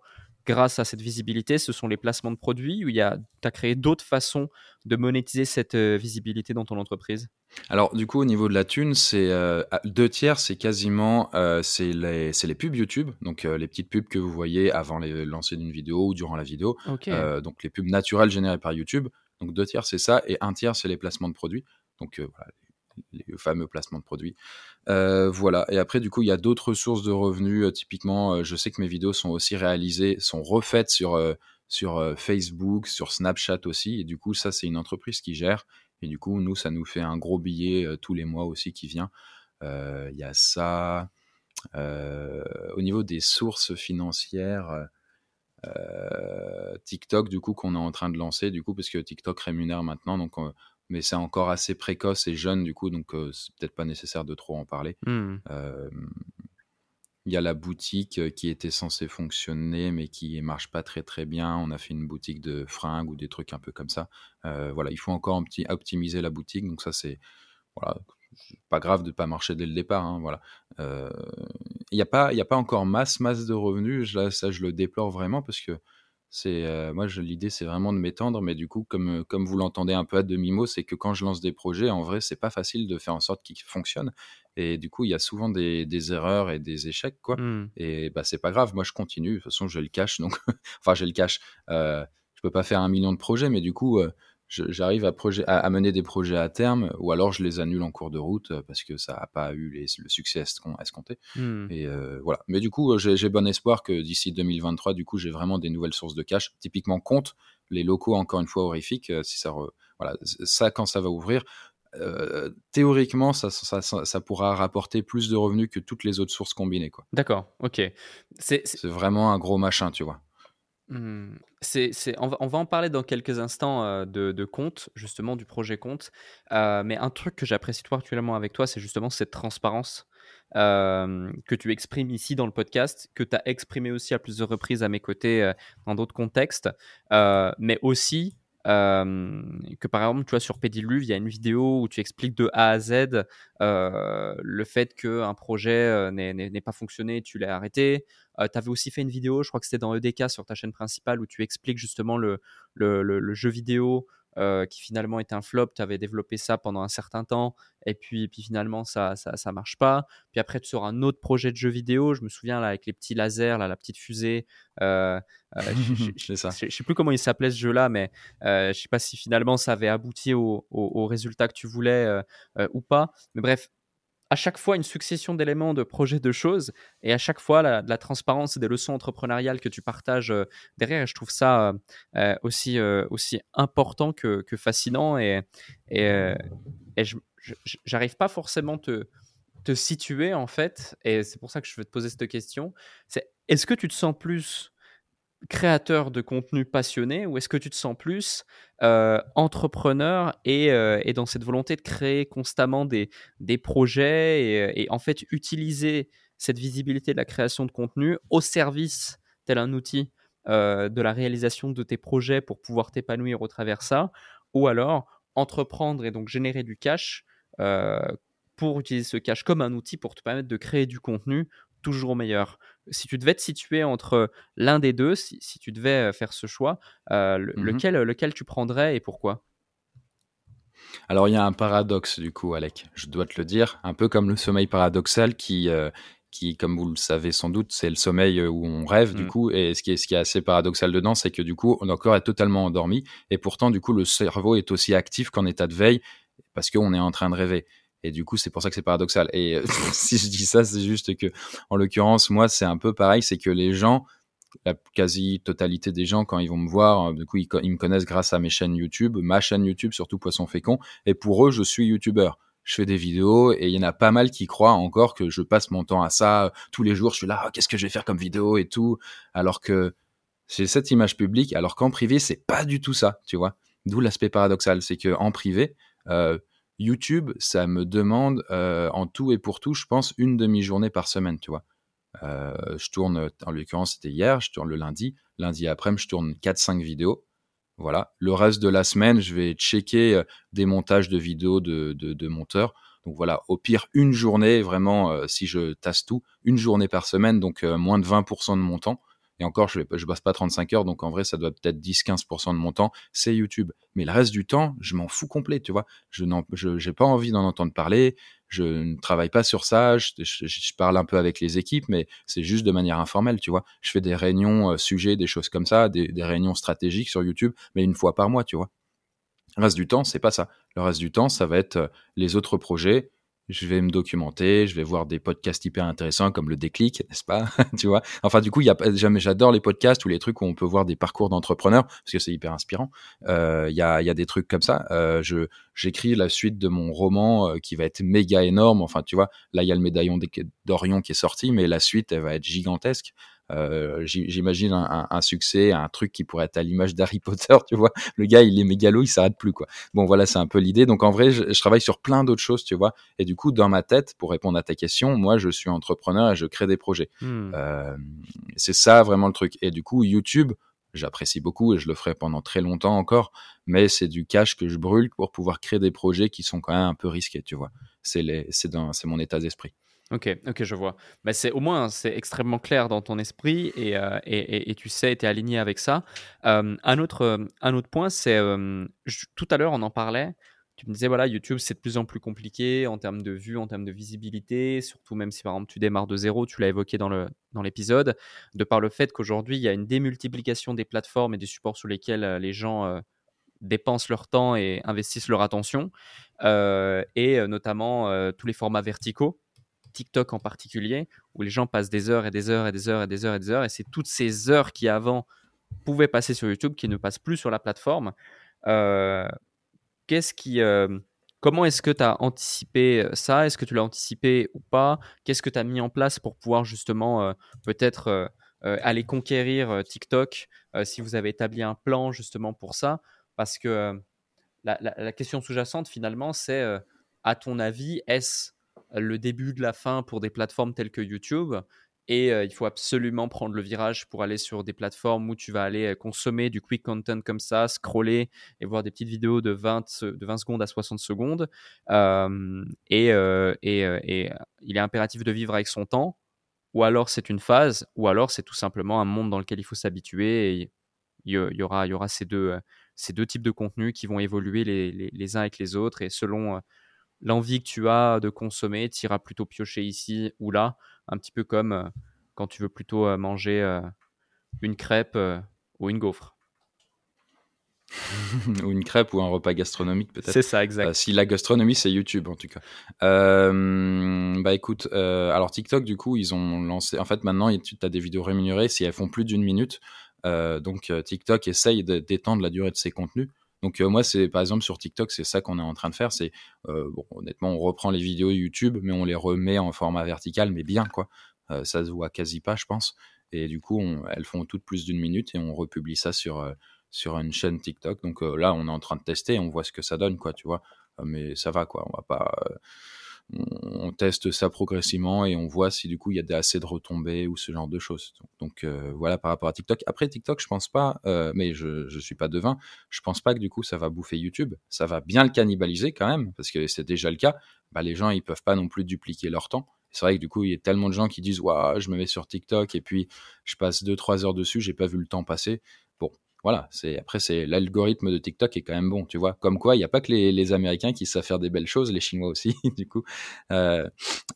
grâce à cette visibilité, ce sont les placements de produits ou il y a, tu as créé d'autres façons de monétiser cette euh, visibilité dans ton entreprise? Alors, du coup, au niveau de la thune, c'est euh, deux tiers, c'est quasiment euh, c'est les, les, pubs YouTube, donc les petites pubs que vous voyez avant le lancer d'une vidéo ou durant la vidéo. donc, les pubs naturelles générées par YouTube. Donc, deux tiers, c'est ça, et un tiers, c'est les placements de produits. Donc, voilà, les fameux placements de produits. Euh, voilà. Et après, du coup, il y a d'autres sources de revenus. Euh, typiquement, euh, je sais que mes vidéos sont aussi réalisées, sont refaites sur, sur Facebook, sur Snapchat aussi. Et du coup, ça, c'est une entreprise qui gère. Et du coup, nous, ça nous fait un gros billet tous les mois aussi qui vient. Il y a ça. au niveau des sources financières, TikTok, du coup, qu'on est en train de lancer, du coup, parce que TikTok rémunère maintenant. Donc, mais c'est encore assez précoce et jeune du coup, donc c'est peut-être pas nécessaire de trop en parler. Mmh. Il y a la boutique qui était censée fonctionner, mais qui marche pas très très bien. On a fait une boutique de fringues ou des trucs un peu comme ça. voilà, il faut encore optimiser la boutique, donc ça c'est voilà, pas grave de pas marcher dès le départ. Hein, voilà. Il n'y a pas, il a pas encore masse masse de revenus. Là, ça je le déplore vraiment parce que c'est euh, moi, l'idée, c'est vraiment de m'étendre, mais du coup, comme, comme vous l'entendez un peu à demi-mot, c'est que quand je lance des projets, en vrai, c'est pas facile de faire en sorte qu'ils fonctionnent. Et du coup, il y a souvent des, des erreurs et des échecs, quoi. Mmh. Et bah, c'est pas grave. Moi, je continue. De toute façon, je le cache. Donc, enfin, je le cache. Euh, je peux pas faire un million de projets, mais du coup, euh, j'arrive à, à, mener des projets à terme, ou alors je les annule en cours de route euh, parce que ça n'a pas eu les, le succès escompté. Mmh. Et euh, voilà. Mais du coup, euh, j'ai bon espoir que d'ici 2023, du coup, j'ai vraiment des nouvelles sources de cash. Typiquement, compte les locaux, encore une fois, horrifiques. si ça, voilà, ça, quand ça va ouvrir, théoriquement, ça, ça, ça, pourra rapporter plus de revenus que toutes les autres sources combinées. D'accord, ok. C'est vraiment un gros machin, tu vois. Mmh. On, va, en parler dans quelques instants euh, de, de compte, justement, du projet compte. Euh, mais un truc que j'apprécie particulièrement avec toi, c'est justement cette transparence euh, que tu exprimes ici dans le podcast, que tu as exprimé aussi à plusieurs reprises à mes côtés dans d'autres contextes, mais aussi que par exemple, tu vois, sur Pédiluve, il y a une vidéo où tu expliques de A à Z euh, le fait qu'un projet n'ait pas fonctionné, tu l'as arrêté. tu avais aussi fait une vidéo, je crois que c'était dans EDK sur ta chaîne principale, où tu expliques justement le, le, le jeu vidéo euh, qui finalement était un flop. Tu avais développé ça pendant un certain temps et puis, puis finalement ça, ça, ça marche pas. Puis après, tu sors un autre projet de jeu vidéo. Je me souviens là avec les petits lasers, là, la petite fusée. Euh, euh je, ne sais plus comment il s'appelait ce jeu-là, mais euh, je sais pas si finalement ça avait abouti au, au, au résultat que tu voulais ou pas. Mais bref, à chaque fois une succession d'éléments, de projets, de choses, et à chaque fois la, la transparence et des leçons entrepreneuriales que tu partages euh, derrière. Et je trouve ça euh, euh, aussi, aussi important que, fascinant et, et, et j'arrive pas forcément te te situer en fait, et c'est pour ça que je veux te poser cette question. Est-ce que tu te sens plus créateur de contenu passionné ou est-ce que tu te sens plus euh, entrepreneur et, euh, et, dans cette volonté de créer constamment des, des projets et, et, en fait utiliser cette visibilité de la création de contenu au service tel un outil euh, de la réalisation de tes projets pour pouvoir t'épanouir au travers ça ou alors entreprendre et donc générer du cash pour utiliser ce cash comme un outil pour te permettre de créer du contenu toujours meilleur. Si tu devais te situer entre l'un des deux, si, tu devais faire ce choix, mmh lequel, lequel tu prendrais et pourquoi? Alors il y a un paradoxe du coup, Alec, je dois te le dire, un peu comme le sommeil paradoxal qui, qui comme vous le savez sans doute, c'est le sommeil où on rêve du mmh. coup, et ce qui, est, ce qui est assez paradoxal dedans, c'est que du coup, notre corps est totalement endormi, et pourtant du coup, le cerveau est aussi actif qu'en état de veille, parce qu'on est en train de rêver. Et du coup, c'est pour ça que c'est paradoxal. Et euh, si je dis ça, c'est juste que, en l'occurrence, moi, c'est un peu pareil, c'est que les gens, la quasi-totalité des gens, quand ils vont me voir, euh, du coup, ils, me connaissent grâce à mes chaînes YouTube, ma chaîne YouTube, surtout Poisson Fécond. Et pour eux, je suis YouTuber. Je fais des vidéos et il y en a pas mal qui croient encore que je passe mon temps à ça. Tous les jours, je suis là, oh, qu'est-ce que je vais faire comme vidéo et tout. Alors que c'est cette image publique, alors qu'en privé, c'est pas du tout ça, tu vois. D'où l'aspect paradoxal, c'est que en privé, euh, YouTube, ça me demande euh, en tout et pour tout, je pense, une demi-journée par semaine, tu vois. Euh, je tourne, en l'occurrence, c'était hier, je tourne le lundi. Lundi après, je tourne 4-5 vidéos. Voilà. Le reste de la semaine, je vais checker euh, des montages de vidéos de monteurs. Donc voilà, au pire, une journée, vraiment, si je tasse tout, une journée par semaine, donc moins de 20% de mon temps. Et encore, je ne je passe pas 35 heures, donc en vrai, ça doit peut-être 10-15% de mon temps, c'est YouTube. Mais le reste du temps, je m'en fous complet, tu vois. Je n'ai pas envie d'en entendre parler, je ne travaille pas sur ça, je, parle un peu avec les équipes, mais c'est juste de manière informelle, tu vois. Je fais des réunions euh, sujets, des choses comme ça, des, des réunions stratégiques sur YouTube, mais une fois par mois, tu vois. Le reste du temps, c'est pas ça. Le reste du temps, ça va être euh, les autres projets, je vais me documenter, je vais voir des podcasts hyper intéressants comme le déclic, n'est-ce pas Tu vois? Enfin, du coup, il y a jamais, j'adore les podcasts ou les trucs où on peut voir des parcours d'entrepreneurs parce que c'est hyper inspirant. Euh, il y, a, y a des trucs comme ça. Euh, je j'écris la suite de mon roman euh, qui va être méga énorme. Enfin, tu vois, là il y a le médaillon d'Orion qui est sorti, mais la suite elle va être gigantesque. Euh, j'imagine un, un, succès, un truc qui pourrait être à l'image d'Harry Potter, tu vois. Le gars, il est mégalo, il s'arrête plus, quoi. Bon, voilà, c'est un peu l'idée. Donc, en vrai, je, travaille sur plein d'autres choses, tu vois. Et du coup, dans ma tête, pour répondre à ta question, moi, je suis entrepreneur et je crée des projets. Hmm. Euh, c'est ça vraiment le truc. Et du coup, YouTube, j'apprécie beaucoup et je le ferai pendant très longtemps encore, mais c'est du cash que je brûle pour pouvoir créer des projets qui sont quand même un peu risqués, tu vois. C'est mon état d'esprit. Ok, ok, je vois. Mais c'est au moins c'est extrêmement clair dans ton esprit et, euh, et, et, tu sais, tu es aligné avec ça. Euh, un, autre, un autre point, c'est euh, tout à l'heure on en parlait. Tu me disais voilà, YouTube c'est de plus en plus compliqué en termes de vue, en termes de visibilité, surtout même si par exemple tu démarres de zéro, tu l'as évoqué dans le dans l'épisode, de par le fait qu'aujourd'hui il y a une démultiplication des plateformes et des supports sur lesquels les gens dépensent leur temps et investissent leur attention, et notamment tous les formats verticaux TikTok en particulier, où les gens passent des heures et des heures et des heures et des heures et des heures, et c'est toutes ces heures qui avant pouvaient passer sur YouTube qui ne passent plus sur la plateforme. Euh, qu'est-ce qui, euh, comment est-ce que tu as anticipé ça? Est-ce que tu l'as anticipé ou pas? Qu'est-ce que tu as mis en place pour pouvoir justement euh, peut-être aller conquérir TikTok si vous avez établi un plan justement pour ça? Parce que la, question sous-jacente finalement, c'est à ton avis, est-ce le début de la fin pour des plateformes telles que YouTube. Et euh, il faut absolument prendre le virage pour aller sur des plateformes où tu vas aller euh, consommer du quick content comme ça, scroller et voir des petites vidéos de 20, de 20 secondes à 60 secondes. Euh, et, et, il est impératif de vivre avec son temps. Ou alors c'est une phase, ou alors c'est tout simplement un monde dans lequel il faut s'habituer. Et il y, aura, y aura ces, deux, ces deux types de contenus qui vont évoluer les, les uns avec les autres. Et selon l'envie que tu as de consommer, tu iras plutôt piocher ici ou là, un petit peu comme euh, quand tu veux plutôt euh, manger euh, une crêpe ou une gaufre. ou une crêpe ou un repas gastronomique peut-être. C'est ça, exact. si la gastronomie, c'est YouTube en tout cas. bah écoute, alors TikTok du coup, ils ont lancé. En fait, maintenant, tu as des vidéos rémunérées si elles font plus d'une minute. donc TikTok essaye d'étendre la durée de ses contenus. Donc moi, c'est par exemple sur TikTok, c'est ça qu'on est en train de faire. C'est bon, honnêtement, on reprend les vidéos YouTube, mais on les remet en format vertical, mais bien quoi. ça se voit quasi pas, je pense. Et du coup, elles font toutes plus d'une minute et on republie ça sur sur une chaîne TikTok. Donc là, on est en train de tester, on voit ce que ça donne, quoi, tu vois. mais ça va, quoi. On va pas on teste ça progressivement et on voit si du coup il y a assez de retombées ou ce genre de choses. Donc, euh, voilà par rapport à TikTok. Après TikTok, je pense pas, euh, mais je je suis pas devin, je pense pas que du coup ça va bouffer YouTube. Ça va bien le cannibaliser quand même parce que c'est déjà le cas. Bah, les gens ils peuvent pas non plus dupliquer leur temps. C'est vrai que du coup il y a tellement de gens qui disent waouh je me mets sur TikTok et puis je passe 2-3 heures dessus, j'ai pas vu le temps passer voilà, c'est après c'est l'algorithme de TikTok est quand même bon, tu vois. Comme quoi, il n'y a pas que les, Américains qui savent faire des belles choses, les Chinois aussi, du coup. Euh,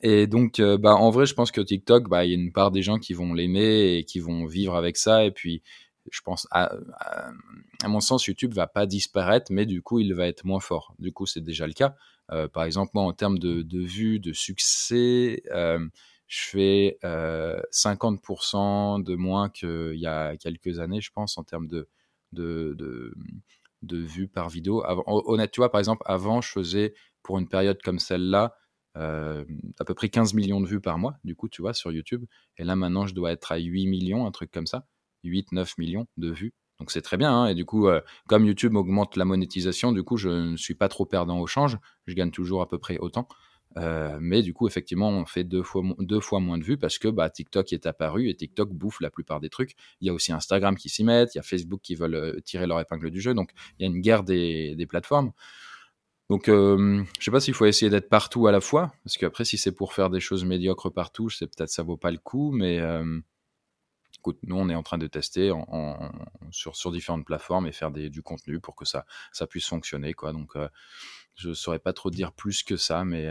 et donc, euh, bah en vrai, je pense que TikTok, bah il y a une part des gens qui vont l'aimer et qui vont vivre avec ça. Et puis, je pense, à, mon sens, YouTube va pas disparaître, mais du coup, il va être moins fort. Du coup, c'est déjà le cas. Euh, par exemple, moi, en termes de vues, de succès. Je fais 50% euh, de moins qu'il y a quelques années, je pense, en termes de, de, de, vues par vidéo. honnête, tu vois, par exemple, avant, je faisais pour une période comme celle-là, euh, à peu près 15 millions de vues par mois, du coup, tu vois, sur YouTube. Et là, maintenant, je dois être à 8 millions, un truc comme ça. 8, 9 millions de vues. Donc c'est très bien. Hein. et du coup, euh, comme YouTube augmente la monétisation, du coup, je ne suis pas trop perdant au change. Je gagne toujours à peu près autant. Euh, mais du coup, effectivement, on fait deux fois, moins de vues parce que bah, TikTok est apparu et TikTok bouffe la plupart des trucs. Il y a aussi Instagram qui s'y met, il y a Facebook qui veulent euh, tirer leur épingle du jeu. Donc, il y a une guerre des, plateformes. Donc, euh, je sais pas s'il faut essayer d'être partout à la fois, parce qu'après, si c'est pour faire des choses médiocres partout, sais peut-être ça vaut pas le coup, mais euh, écoute, nous, on est en train de tester sur, différentes plateformes et faire du contenu pour que ça, ça puisse fonctionner, quoi. Donc, je saurais pas trop dire plus que ça, mais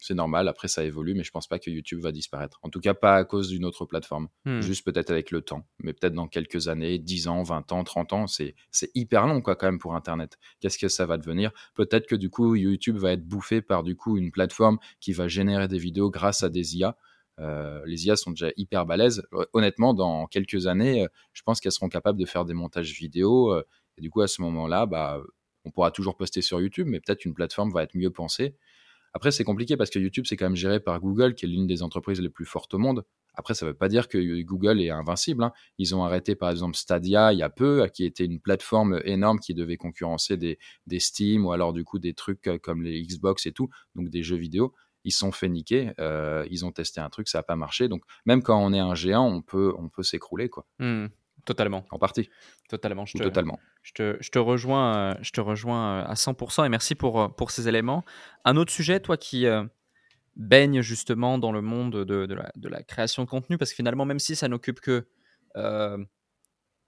c'est normal. Après, ça évolue, mais je pense pas que YouTube va disparaître. En tout cas, pas à cause d'une autre plateforme. Hmm. Juste peut-être avec le temps. Mais peut-être dans quelques années, 10 ans, 20 ans, 30 ans, c'est hyper long, quoi, quand même, pour Internet. Qu'est-ce que ça va devenir? Peut-être que du coup, YouTube va être bouffé par du coup une plateforme qui va générer des vidéos grâce à des IA. Euh, les IA sont déjà hyper balèzes. Honnêtement, dans quelques années, euh, je pense qu'elles seront capables de faire des montages vidéo. Euh, et du coup, à ce moment-là, bah, on pourra toujours poster sur YouTube, mais peut-être une plateforme va être mieux pensée. Après, c'est compliqué parce que YouTube, c'est quand même géré par Google, qui est l'une des entreprises les plus fortes au monde. Après, ça ne veut pas dire que Google est invincible. Hein. Ils ont arrêté, par exemple, Stadia il y a peu, qui était une plateforme énorme qui devait concurrencer des, Steam ou alors du coup des trucs euh, comme les Xbox et tout, donc des jeux vidéo. Ils sont fait niquer. Euh, ils ont testé un truc, ça n'a pas marché. Donc, même quand on est un géant, on peut, s'écrouler, quoi. Mmh. Totalement. En partie. Totalement. Je te, Totalement. Je te, je te, rejoins, euh, je te rejoins euh, à 100% et merci pour, euh, pour ces éléments. Un autre sujet, toi qui baigne justement dans le monde de, de, la, de, la, création de contenu, parce que finalement, même si ça n'occupe que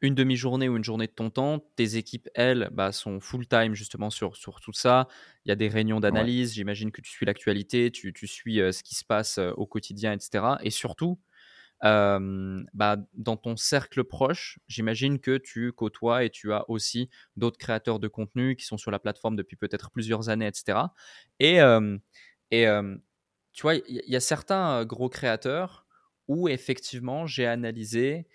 une demi-journée ou une journée de ton temps, tes équipes, elles, bah, sont full-time justement sur, sur tout ça. Il y a des réunions d'analyse, j'imagine que tu suis l'actualité, tu, tu suis ce qui se passe au quotidien, etc. Et surtout, bah, dans ton cercle proche, j'imagine que tu côtoies et tu as aussi d'autres créateurs de contenu qui sont sur la plateforme depuis peut-être plusieurs années, etc. Et, et tu vois, il y, a certains gros créateurs où effectivement j'ai analysé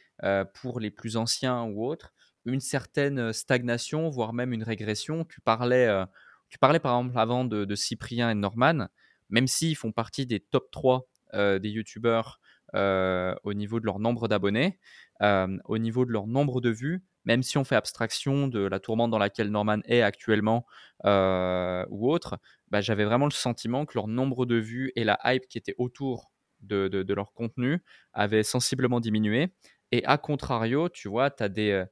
pour les plus anciens ou autres une certaine stagnation, voire même une régression. Tu parlais, tu parlais par exemple avant de, Cyprien et Norman, même s'ils font partie des top 3 des youtubeurs euh, au niveau de leur nombre d'abonnés, euh, au niveau de leur nombre de vues, même si on fait abstraction de la tourmente dans laquelle Norman est actuellement euh, ou autre, bah, j'avais vraiment le sentiment que leur nombre de vues et la hype qui était autour de, de, leur contenu avait sensiblement diminué. Et à contrario, tu vois, tu as des,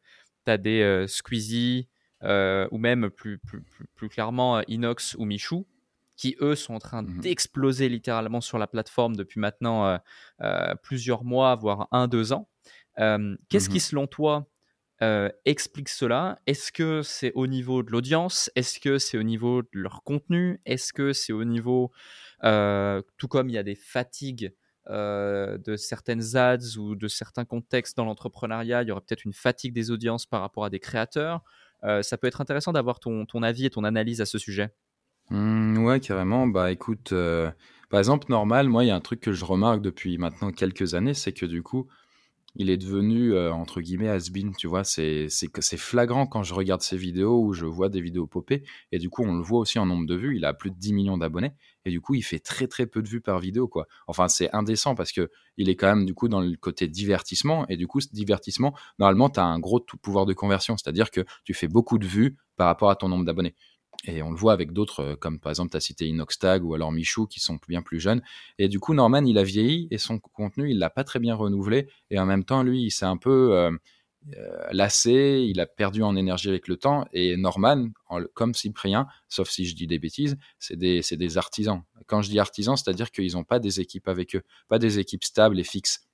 as des Squeezie ou même plus, plus, plus, clairement Inox ou Michou qui eux sont en train mmh d'exploser littéralement sur la plateforme depuis maintenant euh, euh, plusieurs mois, voire un, deux ans. Qu'est-ce qui, mmh selon toi, euh, explique cela? Est-ce que c'est au niveau de l'audience? Est-ce que c'est au niveau de leur contenu? Est-ce que c'est au niveau, tout comme il y a des fatigues de certaines ads ou de certains contextes dans l'entrepreneuriat, il y aurait peut-être une fatigue des audiences par rapport à des créateurs? ça peut être intéressant d'avoir ton, ton avis et ton analyse à ce sujet. Mmh, ouais, carrément. Bah écoute, euh, par exemple, normal, moi, il y a un truc que je remarque depuis maintenant quelques années, c'est que du coup, il est devenu euh, entre guillemets has-been, tu vois. C'est flagrant quand je regarde ses vidéos ou je vois des vidéos popper et du coup on le voit aussi en nombre de vues. Il a plus de 10 millions d'abonnés et du coup il fait très très peu de vues par vidéo quoi. Enfin c'est indécent parce que il est quand même du coup dans le côté divertissement et du coup ce divertissement normalement tu as un gros pouvoir de conversion, c'est-à-dire que tu fais beaucoup de vues par rapport à ton nombre d'abonnés. Et on le voit avec d'autres, euh, comme par exemple, tu as cité Inoxtag ou alors Michou, qui sont bien plus jeunes. Et du coup, Norman, il a vieilli et son contenu, il l'a pas très bien renouvelé. Et en même temps, lui, il s'est un peu euh, euh, lassé, il a perdu en énergie avec le temps. Et Norman, comme Cyprien, sauf si je dis des bêtises, c'est des, artisans. Quand je dis artisans, c'est-à-dire qu'ils n'ont pas des équipes avec eux, pas des équipes stables et fixes.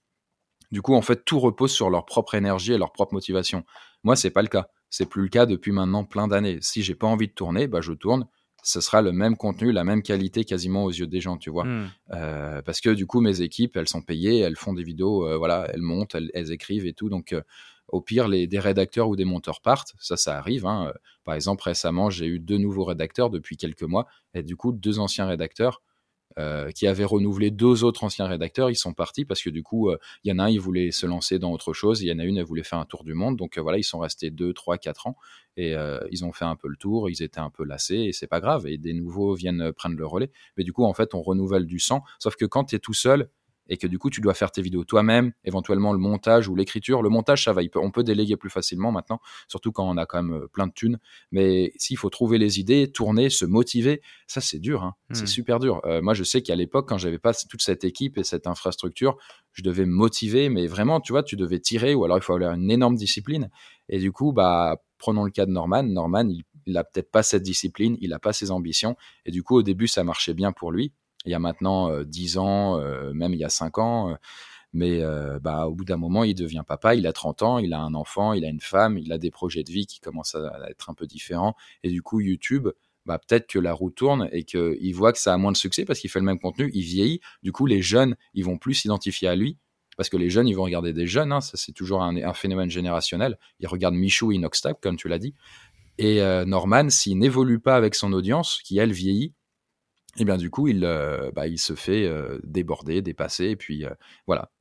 Du coup, en fait, tout repose sur leur propre énergie et leur propre motivation. Moi, c'est pas le cas. C'est plus le cas depuis maintenant plein d'années. Si j'ai pas envie de tourner, bah je tourne. Ce sera le même contenu, la même qualité quasiment aux yeux des gens, tu vois. Hmm. Euh, parce que du coup, mes équipes, elles sont payées, elles font des vidéos, euh, voilà, elles montent, elles, écrivent et tout. Donc, euh, au pire, les, des rédacteurs ou des monteurs partent. Ça, ça arrive. Hein. Par exemple, récemment, j'ai eu deux nouveaux rédacteurs depuis quelques mois. Et du coup, deux anciens rédacteurs euh, qui avait renouvelé deux autres anciens rédacteurs, ils sont partis parce que du coup, euh, il y en a un, il voulait se lancer dans autre chose, il y en a une, elle voulait faire un tour du monde. Donc euh, voilà, ils sont restés deux, trois, quatre ans et ils ont fait un peu le tour, ils étaient un peu lassés et c'est pas grave. Et des nouveaux viennent prendre le relais. Mais du coup, en fait, on renouvelle du sang. Sauf que quand tu es tout seul, et que du coup tu dois faire tes vidéos toi-même, éventuellement le montage ou l'écriture. Le montage, ça va, on peut déléguer plus facilement maintenant, surtout quand on a quand même euh, plein de thunes. Mais s'il faut trouver les idées, tourner, se motiver, ça c'est dur, hein. c'est hmm. super dur. Euh, moi je sais qu'à l'époque, quand j'avais pas toute cette équipe et cette infrastructure, je devais me motiver, mais vraiment, tu vois, tu devais tirer ou alors il faut avoir une énorme discipline. Et du coup, bah, prenons le cas de Norman. Norman, il, il a peut-être pas cette discipline, il a pas ses ambitions. Et du coup, au début, ça marchait bien pour lui il y a maintenant 10 euh, ans, euh, même il y a 5 ans. Euh, mais bah, au bout d'un moment, il devient papa, il a 30 ans, il a un enfant, il a une femme, il a des projets de vie qui commencent à être un peu différents. Et du coup, YouTube, bah, peut-être que la roue tourne et qu'il voit que ça a moins de succès parce qu'il fait le même contenu, il vieillit. Du coup, les jeunes, ils vont plus s'identifier à lui parce que les jeunes, ils vont regarder des jeunes. Hein, ça, c'est toujours un, phénomène générationnel. Ils regardent Michou et Inoxtag, comme tu l'as dit. Et Norman, s'il n'évolue pas avec son audience, qui elle vieillit, et bien du coup, il, euh, bah, il se fait euh, déborder, dépasser, et puis euh, voilà,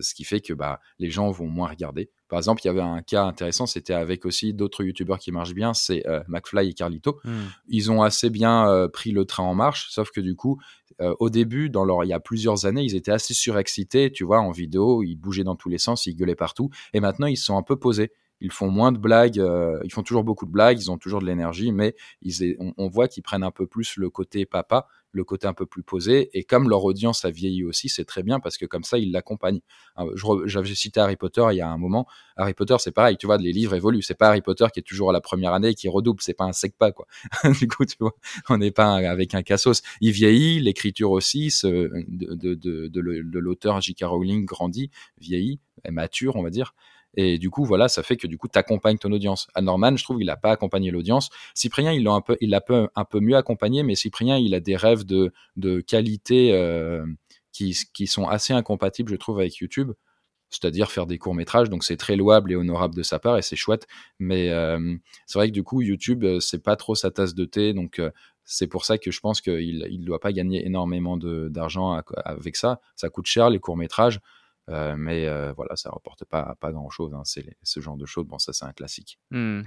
ce qui fait que bah, les gens vont moins regarder. Par exemple, il y avait un cas intéressant, c'était avec aussi d'autres youtubeurs qui marchent bien, c'est McFly et Carlito. Mmh. Ils ont assez bien pris le train en marche, sauf que du coup, au début, dans leur, il y a plusieurs années, ils étaient assez surexcités, tu vois, en vidéo, ils bougeaient dans tous les sens, ils gueulaient partout, et maintenant ils sont un peu posés ils font moins de blagues, euh, ils font toujours beaucoup de blagues, ils ont toujours de l'énergie, mais ils, on, voit qu'ils prennent un peu plus le côté papa, le côté un peu plus posé. Et comme leur audience a vieilli aussi, c'est très bien parce que comme ça, ils l'accompagnent. Hein, j'avais cité Harry Potter il y a un moment. Harry Potter, c'est pareil, tu vois, les livres évoluent. C'est pas Harry Potter qui est toujours à la première année et qui redouble. C'est pas un sec pas quoi. du coup, tu vois, on n'est pas avec un cassos. Il vieillit, l'écriture aussi de, de, de, de l'auteur J.K. Rowling grandit, vieillit, est mature, on va dire. Et du coup, voilà, ça fait que du coup, tu accompagnes ton audience. À Norman, je trouve qu'il n'a pas accompagné l'audience. Cyprien, il l'a un peu, il l'a un peu mieux accompagné, mais Cyprien, il a des rêves de, de qualité euh, qui, qui sont assez incompatibles, je trouve, avec YouTube. C'est-à-dire faire des courts métrages, donc c'est très louable et honorable de sa part et c'est chouette. Mais euh, c'est vrai que du coup, YouTube, euh, c'est pas trop sa tasse de thé, donc c'est pour ça que je pense qu'il ne doit pas gagner énormément d'argent avec ça. Ça coûte cher les courts métrages. Euh, mais euh, voilà, ça rapporte pas, pas grand chose. Hein. C'est ce genre de choses. Bon, ça, c'est un classique. Mmh.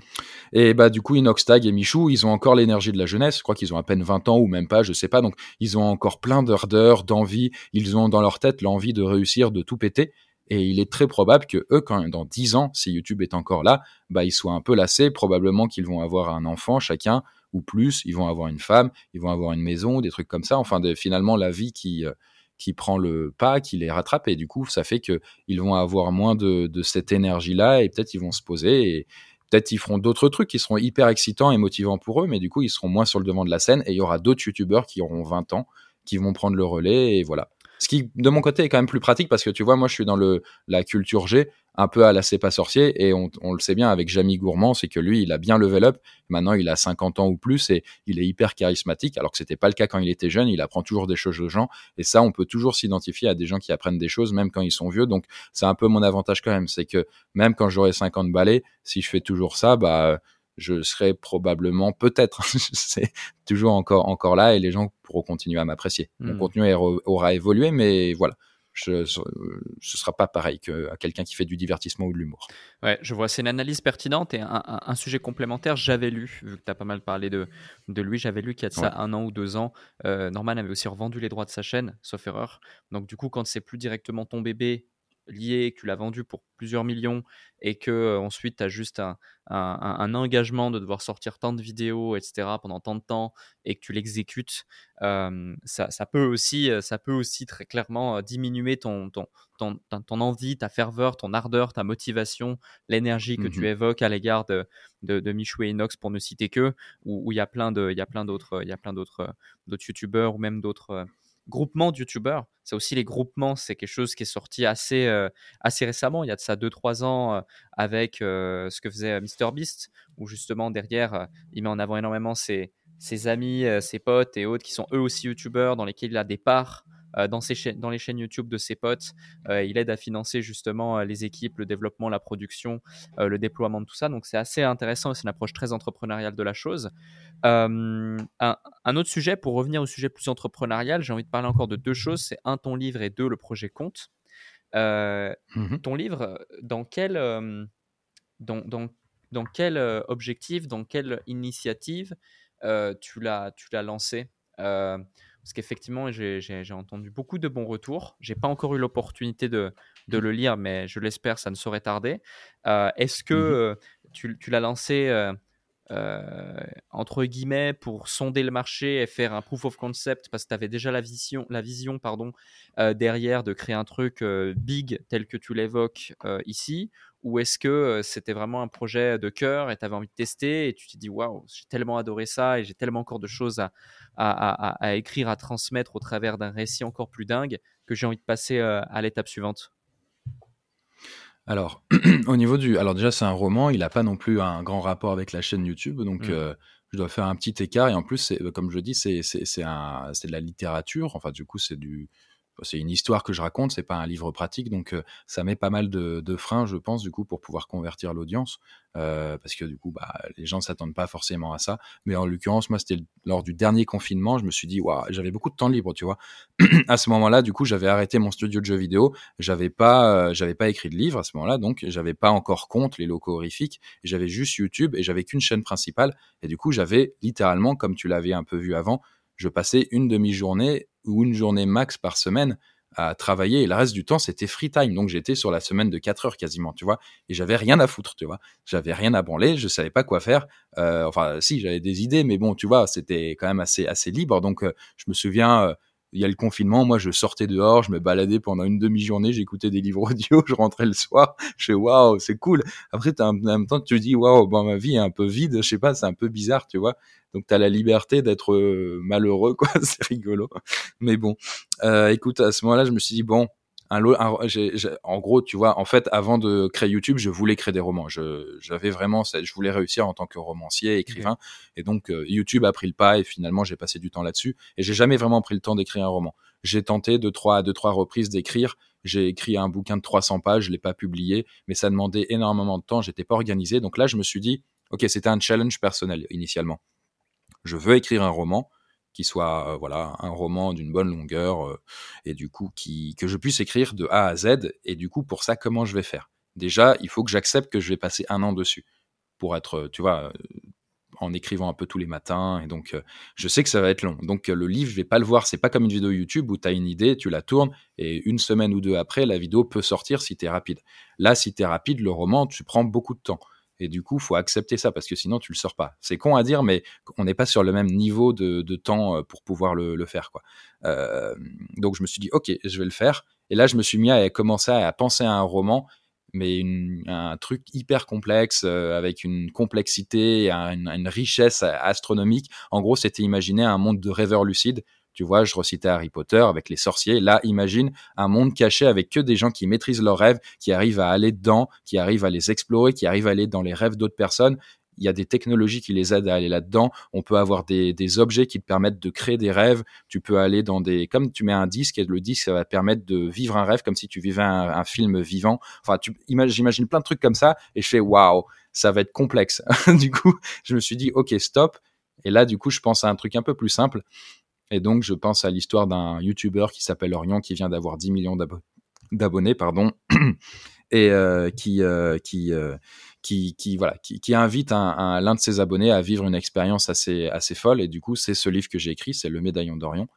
Et bah, du coup, Inoxtag et Michou, ils ont encore l'énergie de la jeunesse. Je crois qu'ils ont à peine 20 ans ou même pas, je sais pas. Donc, ils ont encore plein d'ardeur, d'envie. Ils ont dans leur tête l'envie de réussir, de tout péter. Et il est très probable que eux, quand dans 10 ans, si YouTube est encore là, bah, ils soient un peu lassés. Probablement qu'ils vont avoir un enfant chacun ou plus. Ils vont avoir une femme, ils vont avoir une maison, des trucs comme ça. Enfin, de, finalement, la vie qui, euh, qui prend le pas, qui les rattrape. Et du coup, ça fait qu'ils vont avoir moins de, cette énergie-là et peut-être ils vont se poser et peut-être ils feront d'autres trucs qui seront hyper excitants et motivants pour eux, mais du coup, ils seront moins sur le devant de la scène et il y aura d'autres youtubeurs qui auront 20 ans qui vont prendre le relais et voilà. Ce qui, de mon côté, est quand même plus pratique parce que tu vois, moi, je suis dans le, la culture G, un peu à la C'est pas sorcier, et on, le sait bien avec Jamie Gourmand, c'est que lui, il a bien level up. Maintenant, il a 50 ans ou plus et il est hyper charismatique, alors que c'était pas le cas quand il était jeune. Il apprend toujours des choses aux gens, et ça, on peut toujours s'identifier à des gens qui apprennent des choses, même quand ils sont vieux. Donc, c'est un peu mon avantage quand même, c'est que même quand j'aurai 50 balais, si je fais toujours ça, bah, je serai probablement, peut-être, c'est toujours encore, encore là et les gens pourront continuer à m'apprécier. Mon hmm. contenu aura évolué, mais voilà. Je, ce sera pas pareil qu'à quelqu'un qui fait du divertissement ou de l'humour. Ouais, je vois, c'est une analyse pertinente et un, sujet complémentaire. J'avais lu, vu que tu as pas mal parlé de, de lui, j'avais lu qu'il y a de ça un an ou deux ans, euh, Norman avait aussi revendu les droits de sa chaîne, sauf erreur. Donc du coup, quand c'est plus directement ton bébé lié, que tu l'as vendu pour plusieurs millions et que euh, ensuite tu as juste un, engagement de devoir sortir tant de vidéos, etc. pendant tant de temps et que tu l'exécutes, euh, ça, peut aussi, ça peut aussi très clairement diminuer ton, ton, ton, envie, ta ferveur, ton ardeur, ta motivation, l'énergie que tu mmh évoques à l'égard de, de, Michou et Inox pour ne citer que, où il y a plein d'autres youtubeurs ou même d'autres groupement de youtubeurs. C'est aussi les groupements, c'est quelque chose qui est sorti assez, euh, assez récemment, il y a de ça 2-3 ans, euh, avec euh, ce que faisait MrBeast, où justement derrière, il met en avant énormément ses, ses amis, ses potes et autres qui sont eux aussi youtubeurs, dans lesquels il a des parts. Dans, ses dans les chaînes YouTube de ses potes. il aide à financer justement les équipes, le développement, la production, le déploiement de tout ça. Donc c'est assez intéressant c'est une approche très entrepreneuriale de la chose. un, un, autre sujet, pour revenir au sujet plus entrepreneurial, j'ai envie de parler encore de deux choses. C'est un, ton livre et deux, le projet Compte. Mmh ton livre, dans quel, dans, dans, dans quel objectif, dans quelle initiative tu l'as lancé? Parce qu'effectivement, j'ai entendu beaucoup de bons retours. J'ai pas encore eu l'opportunité de, de, le lire, mais je l'espère, ça ne saurait tarder. Est-ce que mmh tu, tu l'as lancé euh, entre guillemets, pour sonder le marché et faire un proof of concept parce que tu avais déjà la vision, la vision pardon, euh, derrière de créer un truc euh, big tel que tu l'évoques ici? Ou est-ce que c'était vraiment un projet de cœur et tu avais envie de tester et tu t'es dit waouh, j'ai tellement adoré ça et j'ai tellement encore de choses à, à, à, écrire, à transmettre au travers d'un récit encore plus dingue que j'ai envie de passer à l'étape suivante? Alors, au niveau du. Alors, déjà, c'est un roman, il n'a pas non plus un grand rapport avec la chaîne YouTube, donc mmh. euh, je dois faire un petit écart. Et en plus, comme je dis, c'est de la littérature. Enfin, du coup, c'est du c'est une histoire que je raconte, c'est pas un livre pratique, donc euh, ça met pas mal de, freins, je pense, du coup, pour pouvoir convertir l'audience, euh, parce que du coup, bah, les gens s'attendent pas forcément à ça. Mais en l'occurrence, moi, c'était lors du dernier confinement, je me suis dit, waouh, j'avais beaucoup de temps libre, tu vois. à ce moment-là, du coup, j'avais arrêté mon studio de jeux vidéo, j'avais pas, euh, j'avais pas écrit de livre à ce moment-là, donc j'avais pas encore compte les locaux horrifiques, j'avais juste YouTube et j'avais qu'une chaîne principale, et du coup, j'avais littéralement, comme tu l'avais un peu vu avant, je passais une demi-journée ou une journée max par semaine à travailler et le reste du temps c'était free time. Donc j'étais sur la semaine de 4 heures quasiment tu vois et j'avais rien à foutre tu vois. J'avais rien à branler je savais pas quoi faire. Euh, enfin si j'avais des idées mais bon tu vois c'était quand même assez assez libre. Donc euh, je me souviens euh, il y a le confinement, moi je sortais dehors, je me baladais pendant une demi-journée, j'écoutais des livres audio, je rentrais le soir, je fais waouh, c'est cool. Après, en même temps, tu te dis waouh, bon, ma vie est un peu vide, je sais pas, c'est un peu bizarre, tu vois. Donc tu as la liberté d'être euh, malheureux, quoi, c'est rigolo. Mais bon, euh, écoute, à ce moment-là, je me suis dit bon, un, en gros, tu vois, en fait, avant de créer YouTube, je voulais créer des romans. j'avais vraiment, je voulais réussir en tant que romancier, écrivain. Et donc, euh, YouTube a pris le pas et finalement, j'ai passé du temps là-dessus. Et j'ai jamais vraiment pris le temps d'écrire un roman. J'ai tenté de trois, de trois reprises d'écrire. J'ai écrit un bouquin de 300 pages, je l'ai pas publié, mais ça demandait énormément de temps. J'étais pas organisé. Donc là, je me suis dit, ok, c'était un challenge personnel initialement. Je veux écrire un roman qui soit euh, voilà un roman d'une bonne longueur euh, et du coup qui que je puisse écrire de A à Z et du coup pour ça comment je vais faire? Déjà il faut que j'accepte que je vais passer un an dessus pour être tu vois euh, en écrivant un peu tous les matins et donc je sais que ça va être long. Donc le livre je vais pas le voir c'est pas comme une vidéo YouTube où tu as une idée tu la tournes et une semaine ou deux après la vidéo peut sortir si tu es rapide. Là si tu es rapide le roman tu prends beaucoup de temps et du coup, faut accepter ça parce que sinon, tu le sors pas. C'est con à dire, mais on n'est pas sur le même niveau de, temps euh, pour pouvoir le, faire. Quoi. Euh, donc, je me suis dit, ok, je vais le faire. Et là, je me suis mis à commencer à penser à un roman, mais un truc hyper complexe, euh, avec une complexité, une, une richesse astronomique. En gros, c'était imaginer un monde de rêveurs lucides tu vois, je recitais Harry Potter avec les sorciers. Là, imagine un monde caché avec que des gens qui maîtrisent leurs rêves, qui arrivent à aller dedans, qui arrivent à les explorer, qui arrivent à aller dans les rêves d'autres personnes. Il y a des technologies qui les aident à aller là-dedans. On peut avoir des, objets qui te permettent de créer des rêves. Tu peux aller dans des, comme tu mets un disque et le disque ça va te permettre de vivre un rêve comme si tu vivais un, film vivant. Enfin, j'imagine plein de trucs comme ça et je fais waouh, ça va être complexe. du coup, je me suis dit ok stop. Et là, du coup, je pense à un truc un peu plus simple Et donc, je pense à l'histoire d'un YouTuber qui s'appelle Orion, qui vient d'avoir 10 millions d'abonnés, pardon, et qui, invite l'un de ses abonnés à vivre une expérience assez, assez folle. Et du coup, c'est ce livre que j'ai écrit, c'est Le Médaillon d'Orion.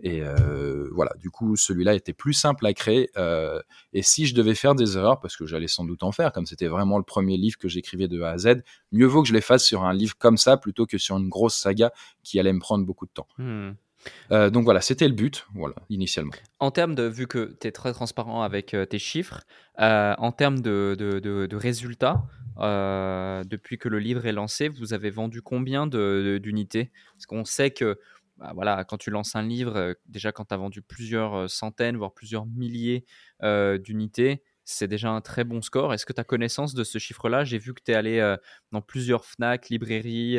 Et euh, voilà, du coup, celui-là était plus simple à créer. Euh, et si je devais faire des erreurs, parce que j'allais sans doute en faire, comme c'était vraiment le premier livre que j'écrivais de A à Z, mieux vaut que je les fasse sur un livre comme ça plutôt que sur une grosse saga qui allait me prendre beaucoup de temps. Hmm. Euh, donc voilà, c'était le but, voilà, initialement. En termes de, vu que tu es très transparent avec tes chiffres, en termes de, de, de résultats, depuis que le livre est lancé, vous avez vendu combien d'unités? Parce qu'on sait que bah, voilà, quand tu lances un livre, déjà quand tu as vendu plusieurs centaines, voire plusieurs milliers d'unités, c'est déjà un très bon score. Est-ce que tu as connaissance de ce chiffre-là J'ai vu que tu es allé dans plusieurs FNAC, librairies,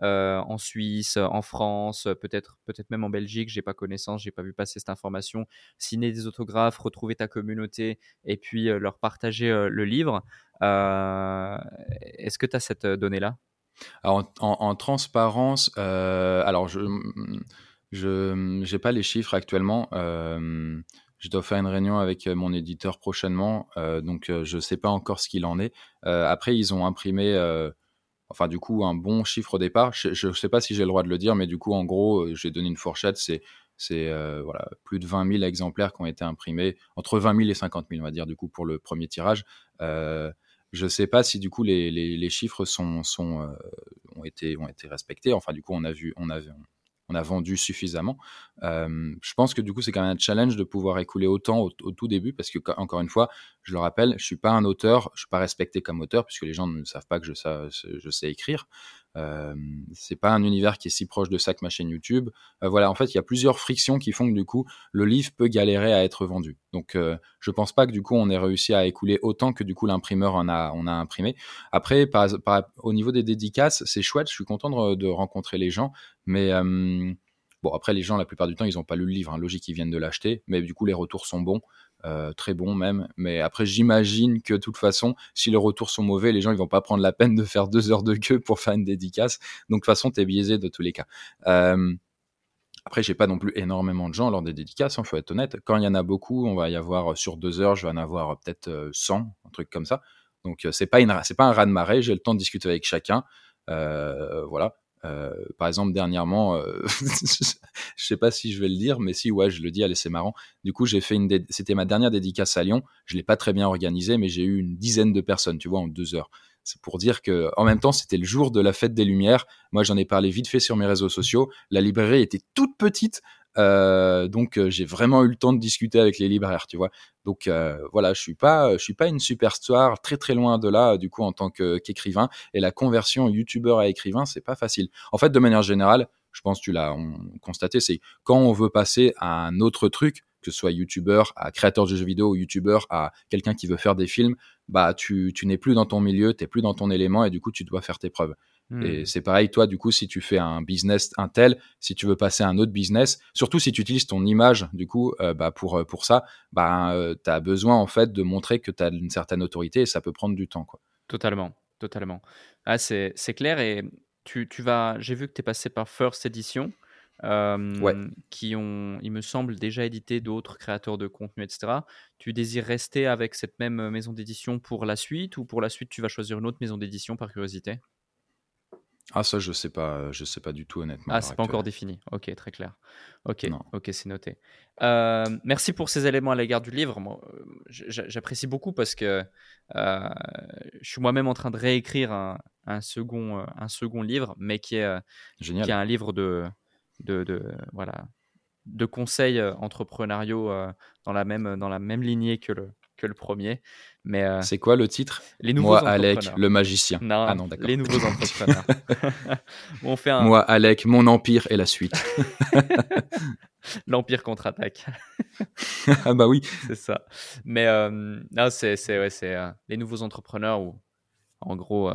en Suisse, en France, peut-être peut même en Belgique. J'ai pas connaissance, j'ai pas vu passer cette information. Signer des autographes, retrouver ta communauté et puis leur partager le livre. Est-ce que tu as cette donnée-là? Alors, en, transparence, euh, alors je n'ai pas les chiffres actuellement. Euh, je dois faire une réunion avec mon éditeur prochainement, euh, donc je ne sais pas encore ce qu'il en est. après, ils ont imprimé, enfin du coup, un bon chiffre au départ. Je ne sais pas si j'ai le droit de le dire, mais du coup, en gros, j'ai donné une fourchette. C'est c'est voilà, plus de 20 000 exemplaires qui ont été imprimés, entre 20 000 et 50 000, on va dire, du coup, pour le premier tirage. Je ne sais pas si du coup les, chiffres sont, euh, ont, été, ont été respectés. Enfin, du coup, on a vu, on a, on a vendu suffisamment. Euh, je pense que du coup, c'est quand même un challenge de pouvoir écouler autant au, tout début, parce que encore une fois, je le rappelle, je suis pas un auteur, je suis pas respecté comme auteur, puisque les gens ne savent pas que je sais écrire. Euh, c'est pas un univers qui est si proche de ça que ma chaîne YouTube. Euh, voilà, en fait, il y a plusieurs frictions qui font que du coup, le livre peut galérer à être vendu. Donc, euh, je pense pas que du coup, on ait réussi à écouler autant que du coup l'imprimeur en a, on a imprimé. Après, au niveau des dédicaces, c'est chouette. Je suis content de, rencontrer les gens, mais Bon, après, les gens, la plupart du temps, ils n'ont pas lu le livre. Hein. Logique, ils viennent de l'acheter. Mais du coup, les retours sont bons. Euh, très bon même. Mais après, j'imagine que de toute façon, si les retours sont mauvais, les gens ils vont pas prendre la peine de faire deux heures de queue pour faire une dédicace. Donc de toute façon, tu biaisé de tous les cas. Euh, après, j'ai pas non plus énormément de gens lors des dédicaces, il hein, faut être honnête. Quand il y en a beaucoup, on va y avoir euh, sur deux heures, je vais en avoir peut-être 100, un truc comme ça. Donc c'est pas c'est pas un raz de marée. J'ai le temps de discuter avec chacun. voilà. Euh, par exemple, dernièrement, euh, je sais pas si je vais le dire, mais si, ouais, je le dis, allez, c'est marrant. Du coup, j'ai fait une, c'était ma dernière dédicace à Lyon. Je l'ai pas très bien organisée, mais j'ai eu une dizaine de personnes, tu vois, en deux heures. C'est pour dire que, en même temps, c'était le jour de la fête des Lumières. Moi, j'en ai parlé vite fait sur mes réseaux sociaux. La librairie était toute petite, euh, donc euh, j'ai vraiment eu le temps de discuter avec les libraires, tu vois. Donc euh, voilà, je suis pas, je suis pas une superstar, très très loin de là, du coup en tant qu'écrivain. et la conversion youtubeur à écrivain, c'est pas facile. En fait, de manière générale, je pense que tu l'as constaté, c'est quand on veut passer à un autre truc, que ce soit youtubeur, à créateur de jeux vidéo ou youtubeur, à quelqu'un qui veut faire des films, bah tu, tu n'es plus dans ton milieu, tu n'es plus dans ton élément et du coup tu dois faire tes preuves. Et hmm. c'est pareil, toi, du coup, si tu fais un business, un tel, si tu veux passer à un autre business, surtout si tu utilises ton image, du coup, euh, bah, pour, euh, pour ça, bah, euh, tu as besoin, en fait, de montrer que tu as une certaine autorité et ça peut prendre du temps, quoi. Totalement, totalement. Ah, c'est clair et tu, tu vas, j'ai vu que tu es passé par First Edition. Qui ont, il me semble, déjà édité d'autres créateurs de contenu, etc. Tu désires rester avec cette même maison d'édition pour la suite ou pour la suite tu vas choisir une autre maison d'édition par curiosité? Ah ça je sais pas, je sais pas du tout honnêtement. Ah c'est pas encore défini. Ok très clair. Ok ok c'est noté. Euh, merci pour ces éléments à l'égard du livre. Moi, euh, j'apprécie beaucoup parce que euh, je suis moi-même en train de réécrire un, un, second un second livre, mais qui est Génial. qui est un livre de de, de voilà de conseils entrepreneuriaux dans la même dans la même lignée que le que le premier. Mais euh, c'est quoi le titre? Les nouveaux Moi, Alec, le magicien. Non, ah non, d'accord. Les nouveaux entrepreneurs. On fait un... Moi, Alec, mon empire et la suite. L'empire contre-attaque. ah bah oui. C'est ça. Mais euh, non, c'est c'est ouais, c'est euh, les nouveaux entrepreneurs ou en gros,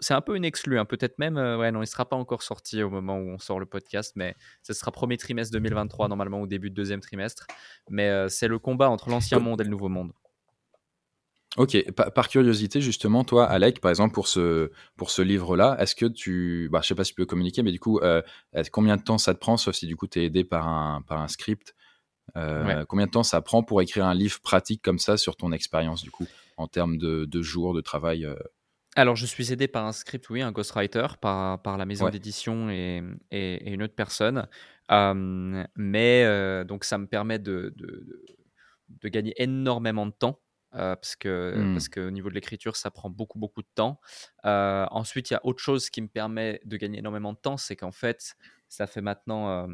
c'est un peu une exclue. Hein. Peut-être même, ouais, non, il sera pas encore sorti au moment où on sort le podcast, mais ce sera premier trimestre 2023 normalement au début de deuxième trimestre. Mais c'est le combat entre l'ancien monde et le nouveau monde. Ok, par, curiosité, justement, toi, Alec, par exemple, pour ce, pour ce livre-là, est-ce que tu. Bah, je sais pas si tu peux communiquer, mais du coup, euh, combien de temps ça te prend, sauf si du coup tu es aidé par un, par un script euh, Combien de temps ça prend pour écrire un livre pratique comme ça sur ton expérience, du coup, en termes de, de jours de travail euh? Alors, je suis aidé par un script, oui, un ghostwriter, par, par la maison d'édition et, et, une autre personne. mais donc, ça me permet de, de, de gagner énormément de temps euh, parce que mmh. parce qu'au niveau de l'écriture, ça prend beaucoup beaucoup de temps. Ensuite, il y a autre chose qui me permet de gagner énormément de temps, c'est qu'en fait, ça fait maintenant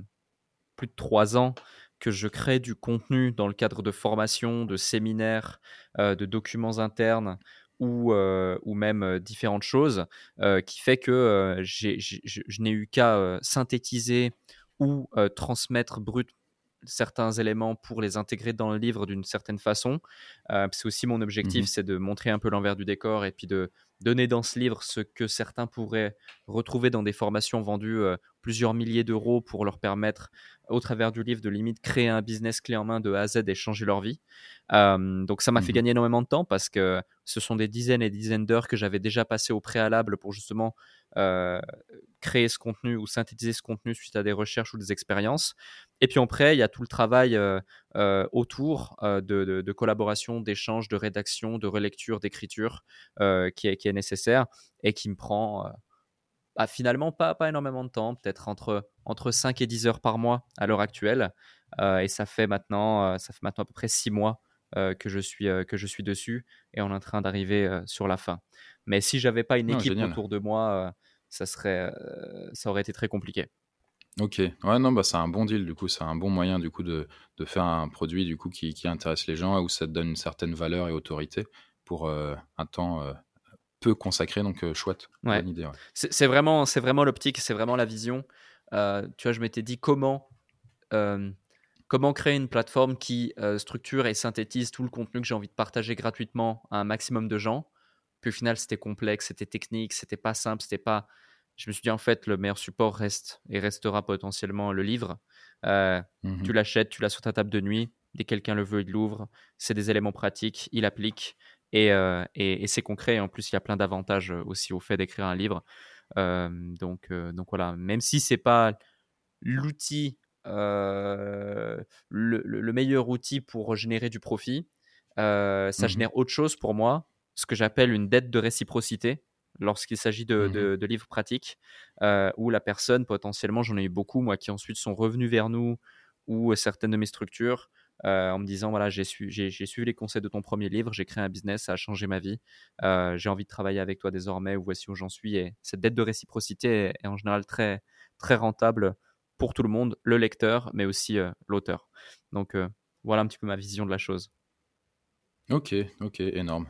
plus de trois ans que je crée du contenu dans le cadre de formations, de séminaires, de documents internes ou, ou même différentes choses, qui fait que je n'ai eu qu'à synthétiser ou transmettre brut certains éléments pour les intégrer dans le livre d'une certaine façon. Euh, c'est aussi mon objectif, mmh c'est de montrer un peu l'envers du décor et puis de donner dans ce livre ce que certains pourraient retrouver dans des formations vendues euh, plusieurs milliers d'euros pour leur permettre, au travers du livre, de limite créer un business clé en main de A à Z et changer leur vie. Euh, donc ça m'a fait mmh gagner énormément de temps parce que ce sont des dizaines et dizaines d'heures que j'avais déjà passées au préalable pour justement euh, créer ce contenu ou synthétiser ce contenu suite à des recherches ou des expériences. Et puis après, il y a tout le travail euh, euh, autour de, collaboration, d'échange, de rédaction, de relecture, d'écriture qui est, qui, est, nécessaire et qui me prend bah, finalement pas, pas énormément de temps, peut-être entre, entre 5 et 10 heures par mois à l'heure actuelle. et ça fait, maintenant, ça fait maintenant à peu près 6 mois que, je suis, que je suis dessus et on est en train d'arriver sur la fin. Mais si j'avais pas une équipe autour de moi, ça, serait, ça aurait été très compliqué. Ok, ouais, non, bah, c'est un bon deal, du coup, c'est un bon moyen, du coup, de, de, faire un produit, du coup, qui, qui, intéresse les gens, où ça te donne une certaine valeur et autorité pour un temps peu consacré, donc chouette, ouais. bonne idée. Ouais. C'est vraiment, vraiment l'optique, c'est vraiment la vision. tu vois, je m'étais dit comment comment créer une plateforme qui euh, structure et synthétise tout le contenu que j'ai envie de partager gratuitement à un maximum de gens. Puis au final, c'était complexe, c'était technique, c'était pas simple, c'était pas. Je me suis dit en fait, le meilleur support reste et restera potentiellement le livre. Euh, mmh tu l'achètes, tu l'as sur ta table de nuit. Dès que quelqu'un le veut, il l'ouvre. C'est des éléments pratiques, il applique et, euh, et, c'est concret. en plus, il y a plein d'avantages aussi au fait d'écrire un livre. donc, donc voilà, même si c'est pas l'outil euh, le, meilleur outil pour générer du profit. Euh, ça mmh génère autre chose pour moi, ce que j'appelle une dette de réciprocité lorsqu'il s'agit de, mmh livres pratiques, euh, où la personne, potentiellement, j'en ai eu beaucoup, moi, qui ensuite sont revenus vers nous ou certaines de mes structures en me disant voilà, j'ai suivi les conseils de ton premier livre, j'ai créé un business, ça a changé ma vie, j'ai envie de travailler avec toi désormais, ou voici où j'en suis. Et cette dette de réciprocité est, en général très, très rentable pour tout le monde, le lecteur, mais aussi euh, l'auteur. Donc euh, voilà un petit peu ma vision de la chose. Ok, ok, énorme.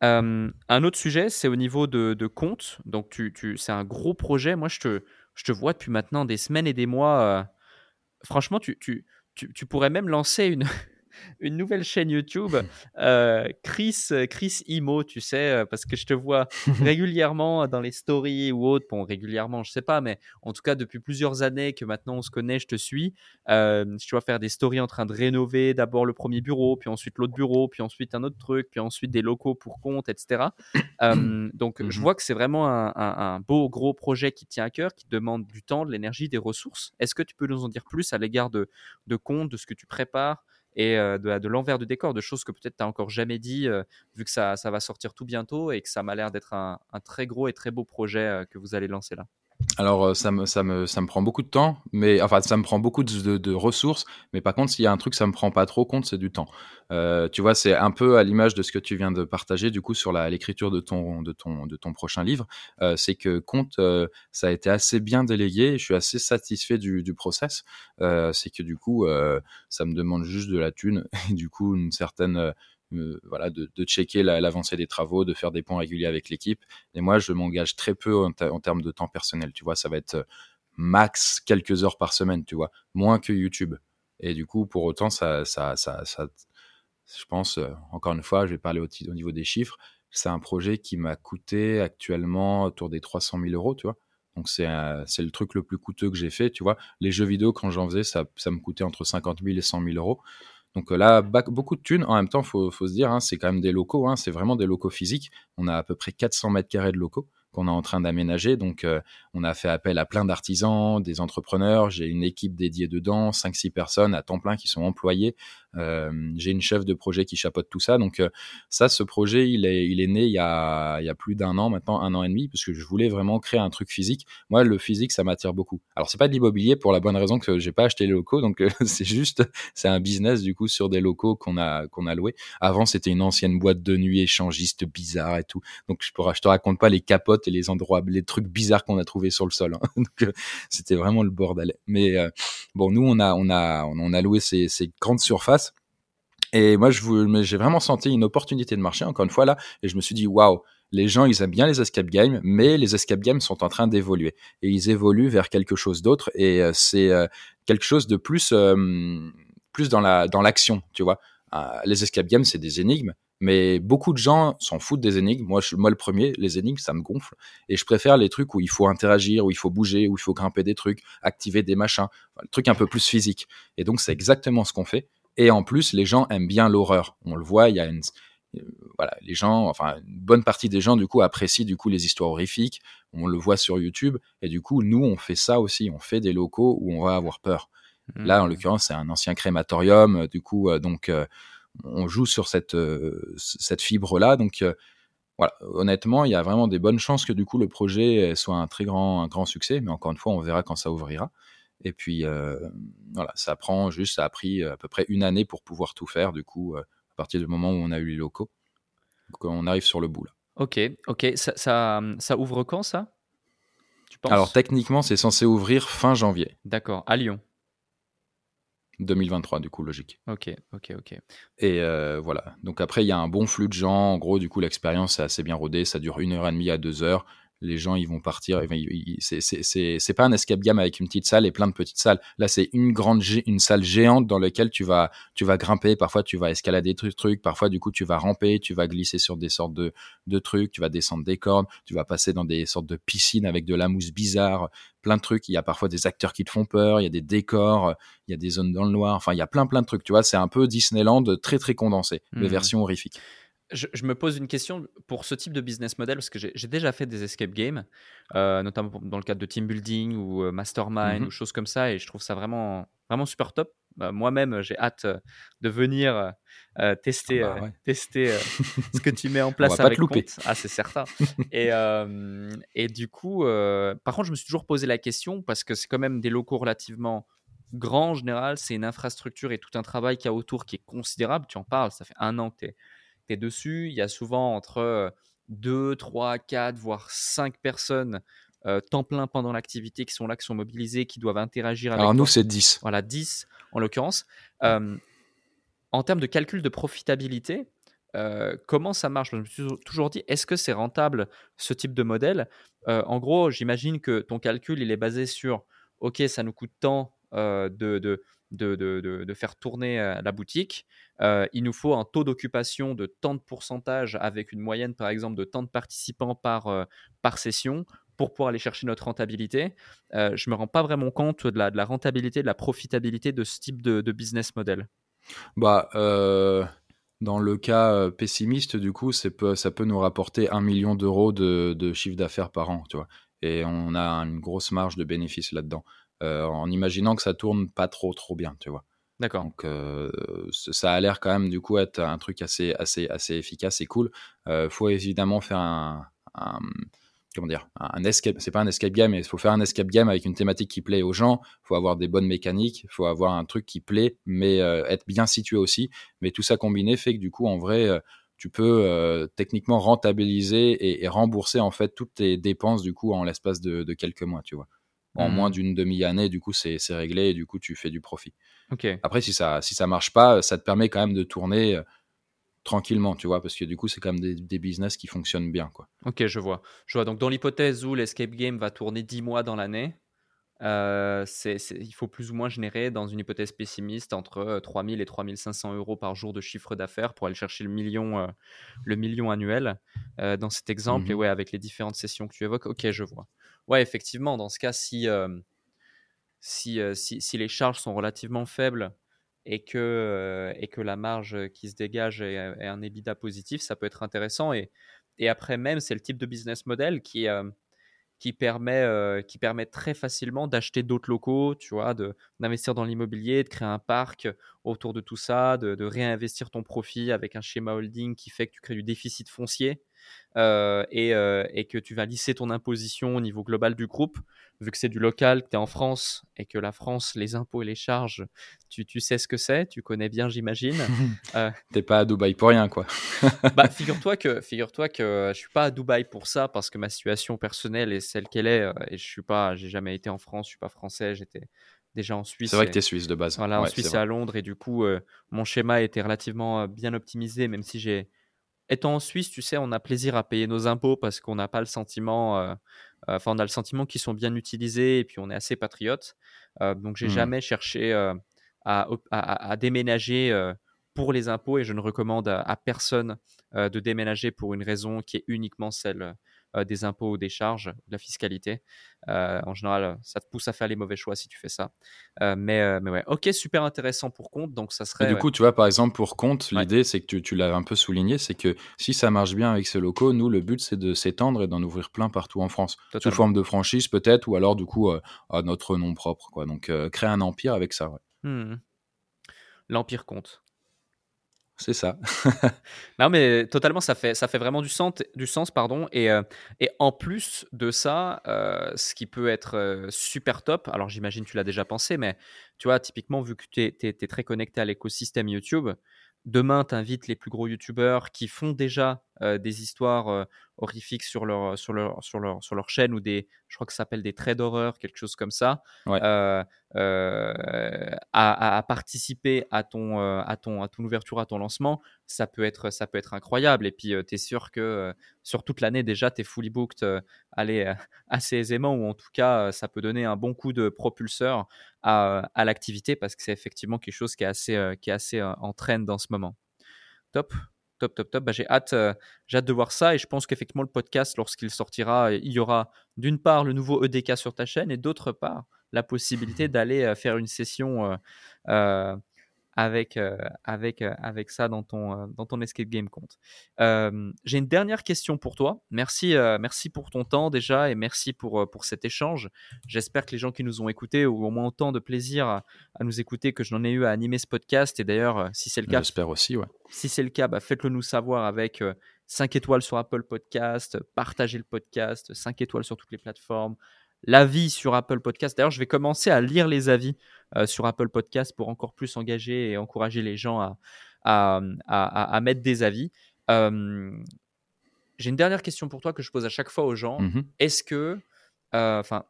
Un autre sujet, c'est au niveau de, compte. Donc, tu, c'est un gros projet. Moi, je te, vois depuis maintenant des semaines et des mois. franchement, tu, pourrais même lancer une, une nouvelle chaîne YouTube, euh, Chris, Chris Imo, tu sais, euh, parce que je te vois régulièrement dans les stories ou autres, bon, régulièrement, je sais pas, mais en tout cas, depuis plusieurs années que maintenant on se connaît, je te suis, euh, tu vas faire des stories en train de rénover d'abord le premier bureau, puis ensuite l'autre bureau, puis ensuite un autre truc, puis ensuite des locaux pour compte, etc. donc, je mmh vois que c'est vraiment un, beau, gros projet qui tient à cœur, qui demande du temps, de l'énergie, des ressources. Est-ce que tu peux nous en dire plus à l'égard de, de compte, de ce que tu prépares et de, l'envers du décor, de choses que peut-être tu n'as encore jamais dit, vu que ça, va sortir tout bientôt et que ça m'a l'air d'être un, très gros et très beau projet que vous allez lancer là. Alors, euh, ça me, ça, me, ça me prend beaucoup de temps, mais enfin, ça me prend beaucoup de, ressources. Mais par contre, s'il y a un truc, ça me prend pas trop compte, c'est du temps. Euh, tu vois, c'est un peu à l'image de ce que tu viens de partager, du coup, sur l'écriture de ton, de, ton, de ton prochain livre. Euh, c'est que compte, ça a été assez bien délégué. Je suis assez satisfait du, du process. c'est que du coup, ça me demande juste de la thune et du coup, une certaine voilà, de, checker l'avancée des travaux, de faire des points réguliers avec l'équipe. Et moi, je m'engage très peu en, termes de temps personnel. Tu vois, ça va être euh, max quelques heures par semaine, tu vois, moins que YouTube. Et du coup, pour autant, ça, ça, ça, ça je pense, euh, encore une fois, je vais parler au, au niveau des chiffres. C'est un projet qui m'a coûté actuellement autour des 300 000 euros, tu vois. Donc c'est c'est le truc le plus coûteux que j'ai fait, tu vois. Les jeux vidéo, quand j'en faisais, ça, ça me coûtait entre 50 000 et 100 000 euros. Donc là, beaucoup de thunes. En même temps, faut, faut se dire, hein, c'est quand même des locaux. Hein, c'est vraiment des locaux physiques. On a à peu près 400 mètres carrés de locaux qu'on est en train d'aménager. Donc, euh, on a fait appel à plein d'artisans, des entrepreneurs. J'ai une équipe dédiée dedans, 5-6 personnes à temps plein qui sont employées. Euh, j'ai une chef de projet qui chapeaute tout ça. Donc, euh, ça, ce projet, il est, il est né il y a, il y a plus d'un an, maintenant un an et demi, parce que je voulais vraiment créer un truc physique. Moi, le physique, ça m'attire beaucoup. Alors, c'est pas de l'immobilier pour la bonne raison que j'ai pas acheté les locaux. Donc, c'est juste, c'est un business, du coup, sur des locaux qu'on a, qu'on a loués. Avant, c'était une ancienne boîte de nuit échangiste bizarre et tout. Donc, je, pourrais, je te raconte pas les capotes et les endroits, les trucs bizarres qu'on a trouvés sur le sol. Hein. Euh, c'était vraiment le bordel. Mais euh, bon, nous, on a, on a, on a loué ces, ces grandes surfaces. Et moi, j'ai vraiment senti une opportunité de marché, encore une fois là, et je me suis dit, waouh, les gens, ils aiment bien les escape games, mais les escape games sont en train d'évoluer. Et ils évoluent vers quelque chose d'autre, et euh, c'est quelque chose de plus, plus dans la dans l'action, tu vois. les escape games, c'est des énigmes, mais beaucoup de gens s'en foutent des énigmes. Moi, je, moi, le premier, les énigmes, ça me gonfle. Et je préfère les trucs où il faut interagir, où il faut bouger, où il faut grimper des trucs, activer des machins. le truc un peu plus physique. Et donc, c'est exactement ce qu'on fait. Et en plus, les gens aiment bien l'horreur. On le voit, il y a une, euh, voilà, les gens, enfin, une bonne partie des gens, du coup, apprécient, du coup, les histoires horrifiques. On le voit sur YouTube. Et du coup, nous, on fait ça aussi. On fait des locaux où on va avoir peur. Là, en mmh. l'occurrence, c'est un ancien crématorium. Du coup, euh, donc, euh, on joue sur cette, euh, cette fibre-là. Donc, euh, voilà, honnêtement, il y a vraiment des bonnes chances que du coup le projet soit un très grand, un grand succès. Mais encore une fois, on verra quand ça ouvrira. Et puis, euh, voilà, ça prend juste, ça a pris à peu près une année pour pouvoir tout faire, du coup, à partir du moment où on a eu les locaux. Donc, on arrive sur le bout, là. Ok, ok. Ça, ça, ouvre quand, ça? Tu penses? Alors, techniquement, c'est censé ouvrir fin janvier. D'accord, à Lyon 2023, du coup, logique. Ok, ok, ok. Et euh, voilà. Donc après, il y a un bon flux de gens. En gros, du coup, l'expérience est assez bien rodée. Ça dure une heure et demie à deux heures les gens ils vont partir. C'est pas un escape game avec une petite salle et plein de petites salles. Là, c'est une grande une salle géante dans laquelle tu vas tu vas grimper. Parfois, tu vas escalader des trucs. Parfois, du coup, tu vas ramper, tu vas glisser sur des sortes de de trucs. Tu vas descendre des cordes. Tu vas passer dans des sortes de piscines avec de la mousse bizarre. Plein de trucs. Il y a parfois des acteurs qui te font peur. Il y a des décors. Il y a des zones dans le noir. Enfin, il y a plein plein de trucs. Tu vois, c'est un peu Disneyland très très condensé, mais mmh. version horrifique je, me pose une question pour ce type de business model, parce que j'ai déjà fait des escape games, euh, notamment dans le cadre de team building ou euh, mastermind mmh ou choses comme ça, et je trouve ça vraiment, vraiment super top. Bah, moi-même, j'ai hâte euh, de venir tester, ah bah tester ce que tu mets en place avec pas Ah, c'est certain. et, et du coup, par contre, je me suis toujours posé la question, parce que c'est quand même des locaux relativement grands en général, c'est une infrastructure et tout un travail qu'il y a autour qui est considérable. Tu en parles, ça fait un an que tu es dessus. Il y a souvent entre 2, 3, 4, voire 5 personnes temps plein pendant l'activité qui sont là, qui sont mobilisées, qui doivent interagir avec. Alors nous, c'est 10. Voilà, 10 en l'occurrence. en termes de calcul de profitabilité, comment ça marche? Je me suis toujours dit, est-ce que c'est rentable ce type de modèle? En gros, j'imagine que ton calcul, il est basé sur, OK, ça nous coûte tant de, de, de, de, faire tourner la boutique. il nous faut un taux d'occupation de tant de pourcentage avec une moyenne, par exemple, de tant de participants par, par session pour pouvoir aller chercher notre rentabilité. je ne me rends pas vraiment compte de la, de la, rentabilité, de la profitabilité de ce type de, business model. Bah, dans le cas pessimiste, du coup, peu, ça peut nous rapporter un million d'euros de, de chiffre d'affaires par an, tu vois. Et on a une grosse marge de bénéfice là-dedans. Euh, en imaginant que ça tourne pas trop trop bien, tu vois. D'accord. Donc euh, ça a l'air quand même du coup être un truc assez assez assez efficace et cool. Euh, faut évidemment faire un, comment dire un escape c'est pas un escape game mais il faut faire un escape game avec une thématique qui plaît aux gens il faut avoir des bonnes mécaniques il faut avoir un truc qui plaît mais être bien situé aussi mais tout ça combiné fait que du coup en vrai tu peux techniquement rentabiliser et, rembourser en fait toutes tes dépenses du coup en l'espace de, de, quelques mois tu vois en moins mmh. d'une demi-année, du coup, c'est réglé et du coup, tu fais du profit. Après, si ça, si ça marche pas, ça te permet quand même de tourner euh, tranquillement, tu vois, parce que du coup, c'est quand même des, business qui fonctionnent bien, quoi. Ok, je vois. Je vois. Donc, dans l'hypothèse où l'escape game va tourner 10 mois dans l'année, euh, il faut plus ou moins générer, dans une hypothèse pessimiste, entre 3000 euh, et 3500 euros par jour de chiffre d'affaires pour aller chercher le million, le million annuel dans cet exemple. Mmh Et ouais, avec les différentes sessions que tu évoques, ok, je vois ouais, effectivement, dans ce cas, si, si, si, si, les charges sont relativement faibles et que, et que la marge qui se dégage est, un EBITDA positif, ça peut être intéressant. Et, et après même, c'est le type de business model qui, qui permet, euh, qui permet très facilement d'acheter d'autres locaux, tu vois, d'investir dans l'immobilier, de créer un parc autour de tout ça, de, de, réinvestir ton profit avec un schéma holding qui fait que tu crées du déficit foncier. Euh, euh, et, que tu vas lisser ton imposition au niveau global du groupe, vu que c'est du local, que tu es en France et que la France, les impôts et les charges, tu, tu sais ce que c'est, tu connais bien, j'imagine. euh, T'es pas à Dubaï pour rien, quoi. bah, figure-toi que, figure-toi que je suis pas à Dubaï pour ça, parce que ma situation personnelle est celle qu'elle est, euh, et je suis pas, j'ai jamais été en France, je suis pas français, j'étais déjà en Suisse. C'est vrai que tu es suisse de base. Voilà, en Suisse et à Londres, et du coup, mon schéma était relativement bien optimisé, même si j'ai étant en Suisse, tu sais, on a plaisir à payer nos impôts parce qu'on n'a pas le sentiment, euh, euh, enfin, on a le sentiment qu'ils sont bien utilisés et puis on est assez patriote. Euh, donc, j'ai n'ai mmh. jamais cherché à, déménager pour les impôts et je ne recommande à personne de déménager pour une raison qui est uniquement celle des impôts ou des charges, de la fiscalité. Euh, en général, ça te pousse à faire les mauvais choix si tu fais ça. Euh, mais, mais ouais, ok, super intéressant pour compte. Donc ça serait. du coup, tu vois, par exemple, pour compte, l'idée, c'est que tu, tu l'as un peu souligné, c'est que si ça marche bien avec ces locaux, nous, le but, c'est de s'étendre et d'en ouvrir plein partout en France. Sous forme de franchise, peut-être, ou alors, du coup, à notre nom propre. Quoi. Donc, créer un empire avec ça. Mmh. L'empire compte. C'est ça. non, mais totalement, ça fait, ça fait vraiment du sens, pardon. Et, euh, et en plus de ça, euh, ce qui peut être euh, super top, alors j'imagine tu l'as déjà pensé, mais tu vois, typiquement, vu que tu es, es, très connecté à l'écosystème YouTube, demain, tu invites les plus gros YouTubeurs qui font déjà des histoires horrifiques sur leur, sur, leur, sur, leur, sur leur chaîne ou des, je crois que ça s'appelle des traits d'horreur, quelque chose comme ça, à, à, participer à ton, à, ton, à ton ouverture, à ton lancement, ça peut être, ça peut être incroyable. Et puis, tu es sûr que sur toute l'année, déjà, tu es fully booked aller assez aisément, ou en tout cas, ça peut donner un bon coup de propulseur à, à l'activité parce que c'est effectivement quelque chose qui est assez, qui est assez en train dans ce moment. Top top, top, top. Bah, j'ai hâte, euh, j'ai hâte de voir ça et je pense qu'effectivement le podcast, lorsqu'il sortira, il y aura d'une part le nouveau EDK sur ta chaîne et d'autre part la possibilité d'aller euh, faire une session euh, avec, euh, avec, euh, avec ça dans ton, euh, dans ton escape game compte. J'ai une dernière question pour toi. Merci, merci pour ton temps déjà et merci pour, pour cet échange. J'espère que les gens qui nous ont écoutés ont au moins autant de plaisir à, nous écouter que je n'en ai eu à animer ce podcast. Et d'ailleurs, si c'est le cas, j'espère aussi, ouais. Si c'est le cas, bah, faites-le nous savoir avec 5 étoiles sur Apple Podcast, partagez le podcast, 5 étoiles sur toutes les plateformes, l'avis sur Apple Podcast. D'ailleurs, je vais commencer à lire les avis euh, sur Apple Podcast pour encore plus engager et encourager les gens à, à, à, mettre des avis. Euh, j'ai une dernière question pour toi que je pose à chaque fois aux gens. Mmh Est-ce que, euh, enfin,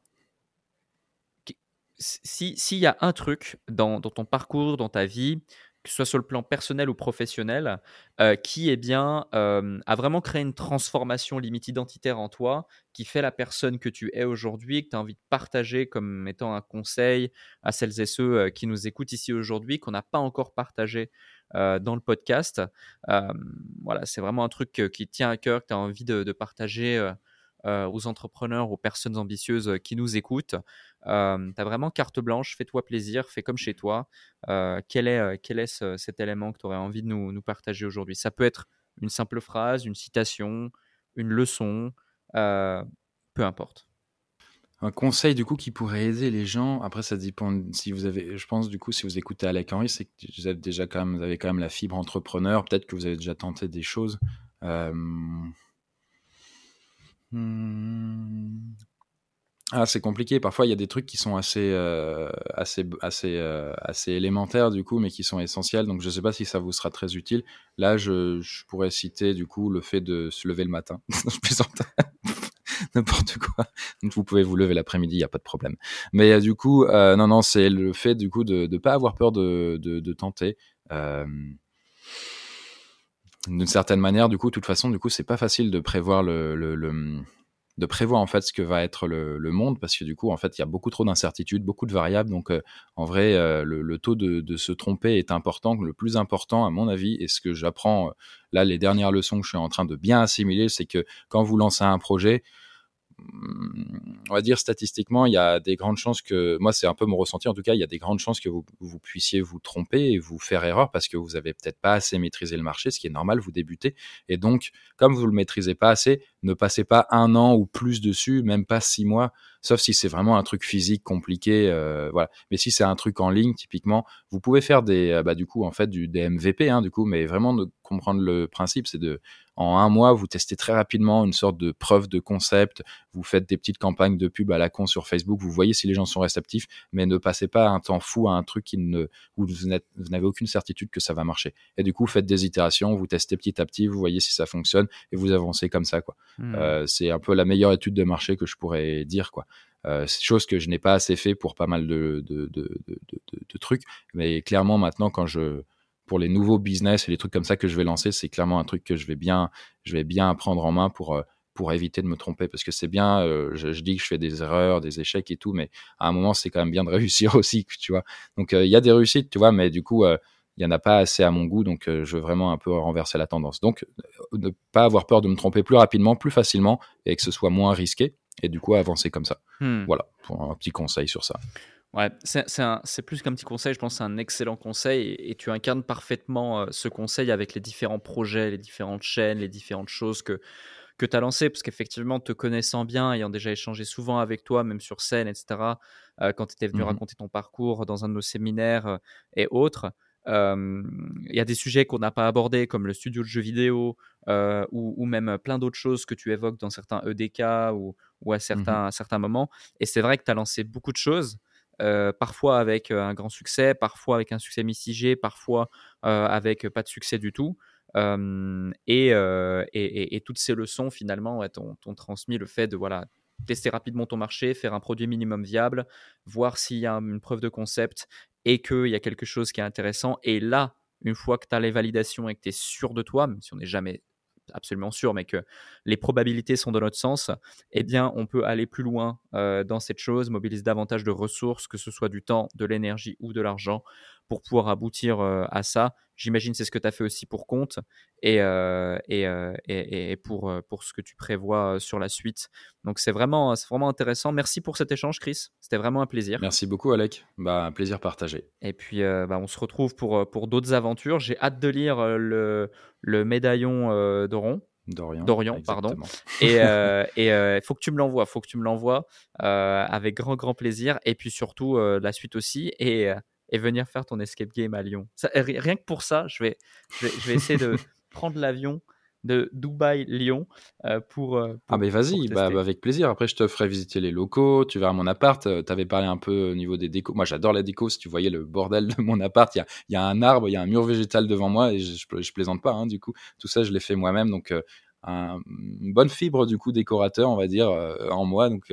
s'il y a un truc dans, dans, ton parcours, dans ta vie, que ce soit sur le plan personnel ou professionnel, euh, qui est bien, euh, a vraiment créé une transformation limite identitaire en toi, qui fait la personne que tu es aujourd'hui, que tu as envie de partager comme étant un conseil à celles et ceux euh, qui nous écoutent ici aujourd'hui, qu'on n'a pas encore partagé dans le podcast. voilà, c'est vraiment un truc qui tient à cœur, que tu as envie de, partager aux entrepreneurs, aux personnes ambitieuses qui nous écoutent. Euh, tu as vraiment carte blanche, fais-toi plaisir, fais comme chez toi. quel est, quel est cet élément que tu aurais envie de nous, partager aujourd'hui? Ça peut être une simple phrase, une citation, une leçon, peu importe un conseil du coup qui pourrait aider les gens. Après, ça dépend si vous avez. Je pense du coup si vous écoutez Alec Henry, c'est que vous avez déjà quand même, avez quand même la fibre entrepreneur. Peut-être que vous avez déjà tenté des choses. Mmh. Ah, c'est compliqué. Parfois, il y a des trucs qui sont assez, euh, assez, assez, euh, assez élémentaires du coup, mais qui sont essentiels. Donc, je ne sais pas si ça vous sera très utile. Là, je, je pourrais citer du coup le fait de se lever le matin. je plaisante. N'importe quoi. Vous pouvez vous lever l'après-midi, il n'y a pas de problème. Mais euh, du coup, non, non, c'est le fait du coup de ne pas avoir peur de, de, de tenter d'une certaine manière, du coup, de toute façon, du coup, c'est pas facile de prévoir le, le, de prévoir en fait ce que va être le, monde parce que du coup, en fait, il y a beaucoup trop d'incertitudes, beaucoup de variables. Donc, euh, en vrai, euh, le, taux de, de, se tromper est important. Le plus important, à mon avis, et ce que j'apprends euh, là, les dernières leçons que je suis en train de bien assimiler, c'est que quand vous lancez un projet, on va dire statistiquement, il y a des grandes chances que, moi c'est un peu mon ressenti en tout cas, il y a des grandes chances que vous, vous puissiez vous tromper et vous faire erreur parce que vous avez peut-être pas assez maîtrisé le marché, ce qui est normal, vous débutez. Et donc, comme vous le maîtrisez pas assez, ne passez pas un an ou plus dessus, même pas six mois, sauf si c'est vraiment un truc physique compliqué, euh, voilà. Mais si c'est un truc en ligne, typiquement, vous pouvez faire des, euh, bah, du coup, en fait, du, des MVP, hein, du coup, mais vraiment de comprendre le principe, c'est de, en un mois, vous testez très rapidement une sorte de preuve de concept, vous faites des petites campagnes de pub à la con sur Facebook, vous voyez si les gens sont réceptifs, mais ne passez pas un temps fou à un truc qui ne, où vous n'avez aucune certitude que ça va marcher. Et du coup, faites des itérations, vous testez petit à petit, vous voyez si ça fonctionne et vous avancez comme ça, quoi. Mmh. Euh, c'est un peu la meilleure étude de marché que je pourrais dire, quoi. Euh, c'est chose que je n'ai pas assez fait pour pas mal de, de, de, de, trucs, mais clairement maintenant quand je pour les nouveaux business et les trucs comme ça que je vais lancer, c'est clairement un truc que je vais bien, je vais bien prendre en main pour, euh, pour éviter de me tromper. Parce que c'est bien, euh, je, dis que je fais des erreurs, des échecs et tout, mais à un moment, c'est quand même bien de réussir aussi, tu vois. Donc, il y a des réussites, tu vois, mais du coup, il n'y en a pas assez à mon goût, donc je veux vraiment un peu renverser la tendance. Donc, ne pas avoir peur de me tromper plus rapidement, plus facilement, et que ce soit moins risqué, et du coup, avancer comme ça. Hmm. Voilà, pour un petit conseil sur ça. Ouais, c'est plus qu'un petit conseil, je pense que c'est un excellent conseil et, tu incarnes parfaitement euh, ce conseil avec les différents projets, les différentes chaînes, les différentes choses que, que tu as lancées. Parce qu'effectivement, te connaissant bien, ayant déjà échangé souvent avec toi, même sur scène, etc., euh, quand tu étais venu mmh raconter ton parcours dans un de nos séminaires euh, et autres, il y a des sujets qu'on n'a pas abordés, comme le studio de jeux vidéo ou, même plein d'autres choses que tu évoques dans certains EDK ou, ou à, mmh certains, à certains moments. Et c'est vrai que tu as lancé beaucoup de choses. Euh, parfois avec euh, un grand succès, parfois avec un succès mitigé, parfois euh, avec pas de succès du tout. Et, toutes ces leçons, finalement, t'ont transmis le fait de voilà, tester rapidement ton marché, faire un produit minimum viable, voir s'il y a une preuve de concept et qu'il y a quelque chose qui est intéressant. Et là, une fois que tu as les validations et que tu es sûr de toi, même si on n'est jamais absolument sûr, mais que les probabilités sont dans notre sens, eh bien, on peut aller plus loin euh, dans cette chose, mobiliser davantage de ressources, que ce soit du temps, de l'énergie ou de l'argent, pour pouvoir aboutir euh, à ça. J'imagine c'est ce que tu as fait aussi pour compte et, euh, et, et, pour, pour ce que tu prévois sur la suite. Donc c'est vraiment, vraiment intéressant. Merci pour cet échange, Chris. C'était vraiment un plaisir. Merci beaucoup, Alec. Bah, un plaisir partagé. Et puis bah, on se retrouve pour, pour d'autres aventures. J'ai hâte de lire le, le médaillon d'Oron. Dorian. Dorian, pardon. Et il faut que tu me l'envoies, faut que tu me l'envoies avec grand grand plaisir. Et puis surtout la suite aussi et, et venir faire ton escape game à Lyon. rien que pour ça, je vais, je vais, essayer de prendre l'avion de Dubaï-Lyon euh, pour, euh, Ah, mais vas-y, bah, bah, avec plaisir. Après, je te ferai visiter les locaux, tu verras mon appart. Euh, tu avais parlé un peu au niveau des décos. Moi, j'adore la déco. Si tu voyais le bordel de mon appart, il y a, y a, un arbre, il y a un mur végétal devant moi et je, je, plaisante pas, hein, du coup. Tout ça, je l'ai fait moi-même. Donc, une bonne fibre, du coup, décorateur, on va dire, en moi. Donc,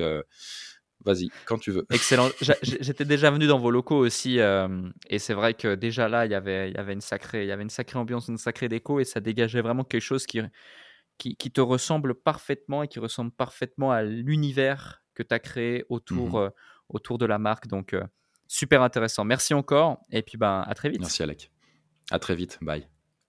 Vas-y, quand tu veux. Excellent. J'étais déjà venu dans vos locaux aussi, euh, et c'est vrai que déjà là, il y avait, il y avait une sacrée, il y avait une sacrée ambiance, une sacrée déco, et ça dégageait vraiment quelque chose qui, qui, te ressemble parfaitement et qui ressemble parfaitement à l'univers que tu as créé autour, mhm. euh, autour de la marque. Donc, euh, super intéressant. Merci encore, et puis ben, à très vite. Merci Alec. À très vite. Bye.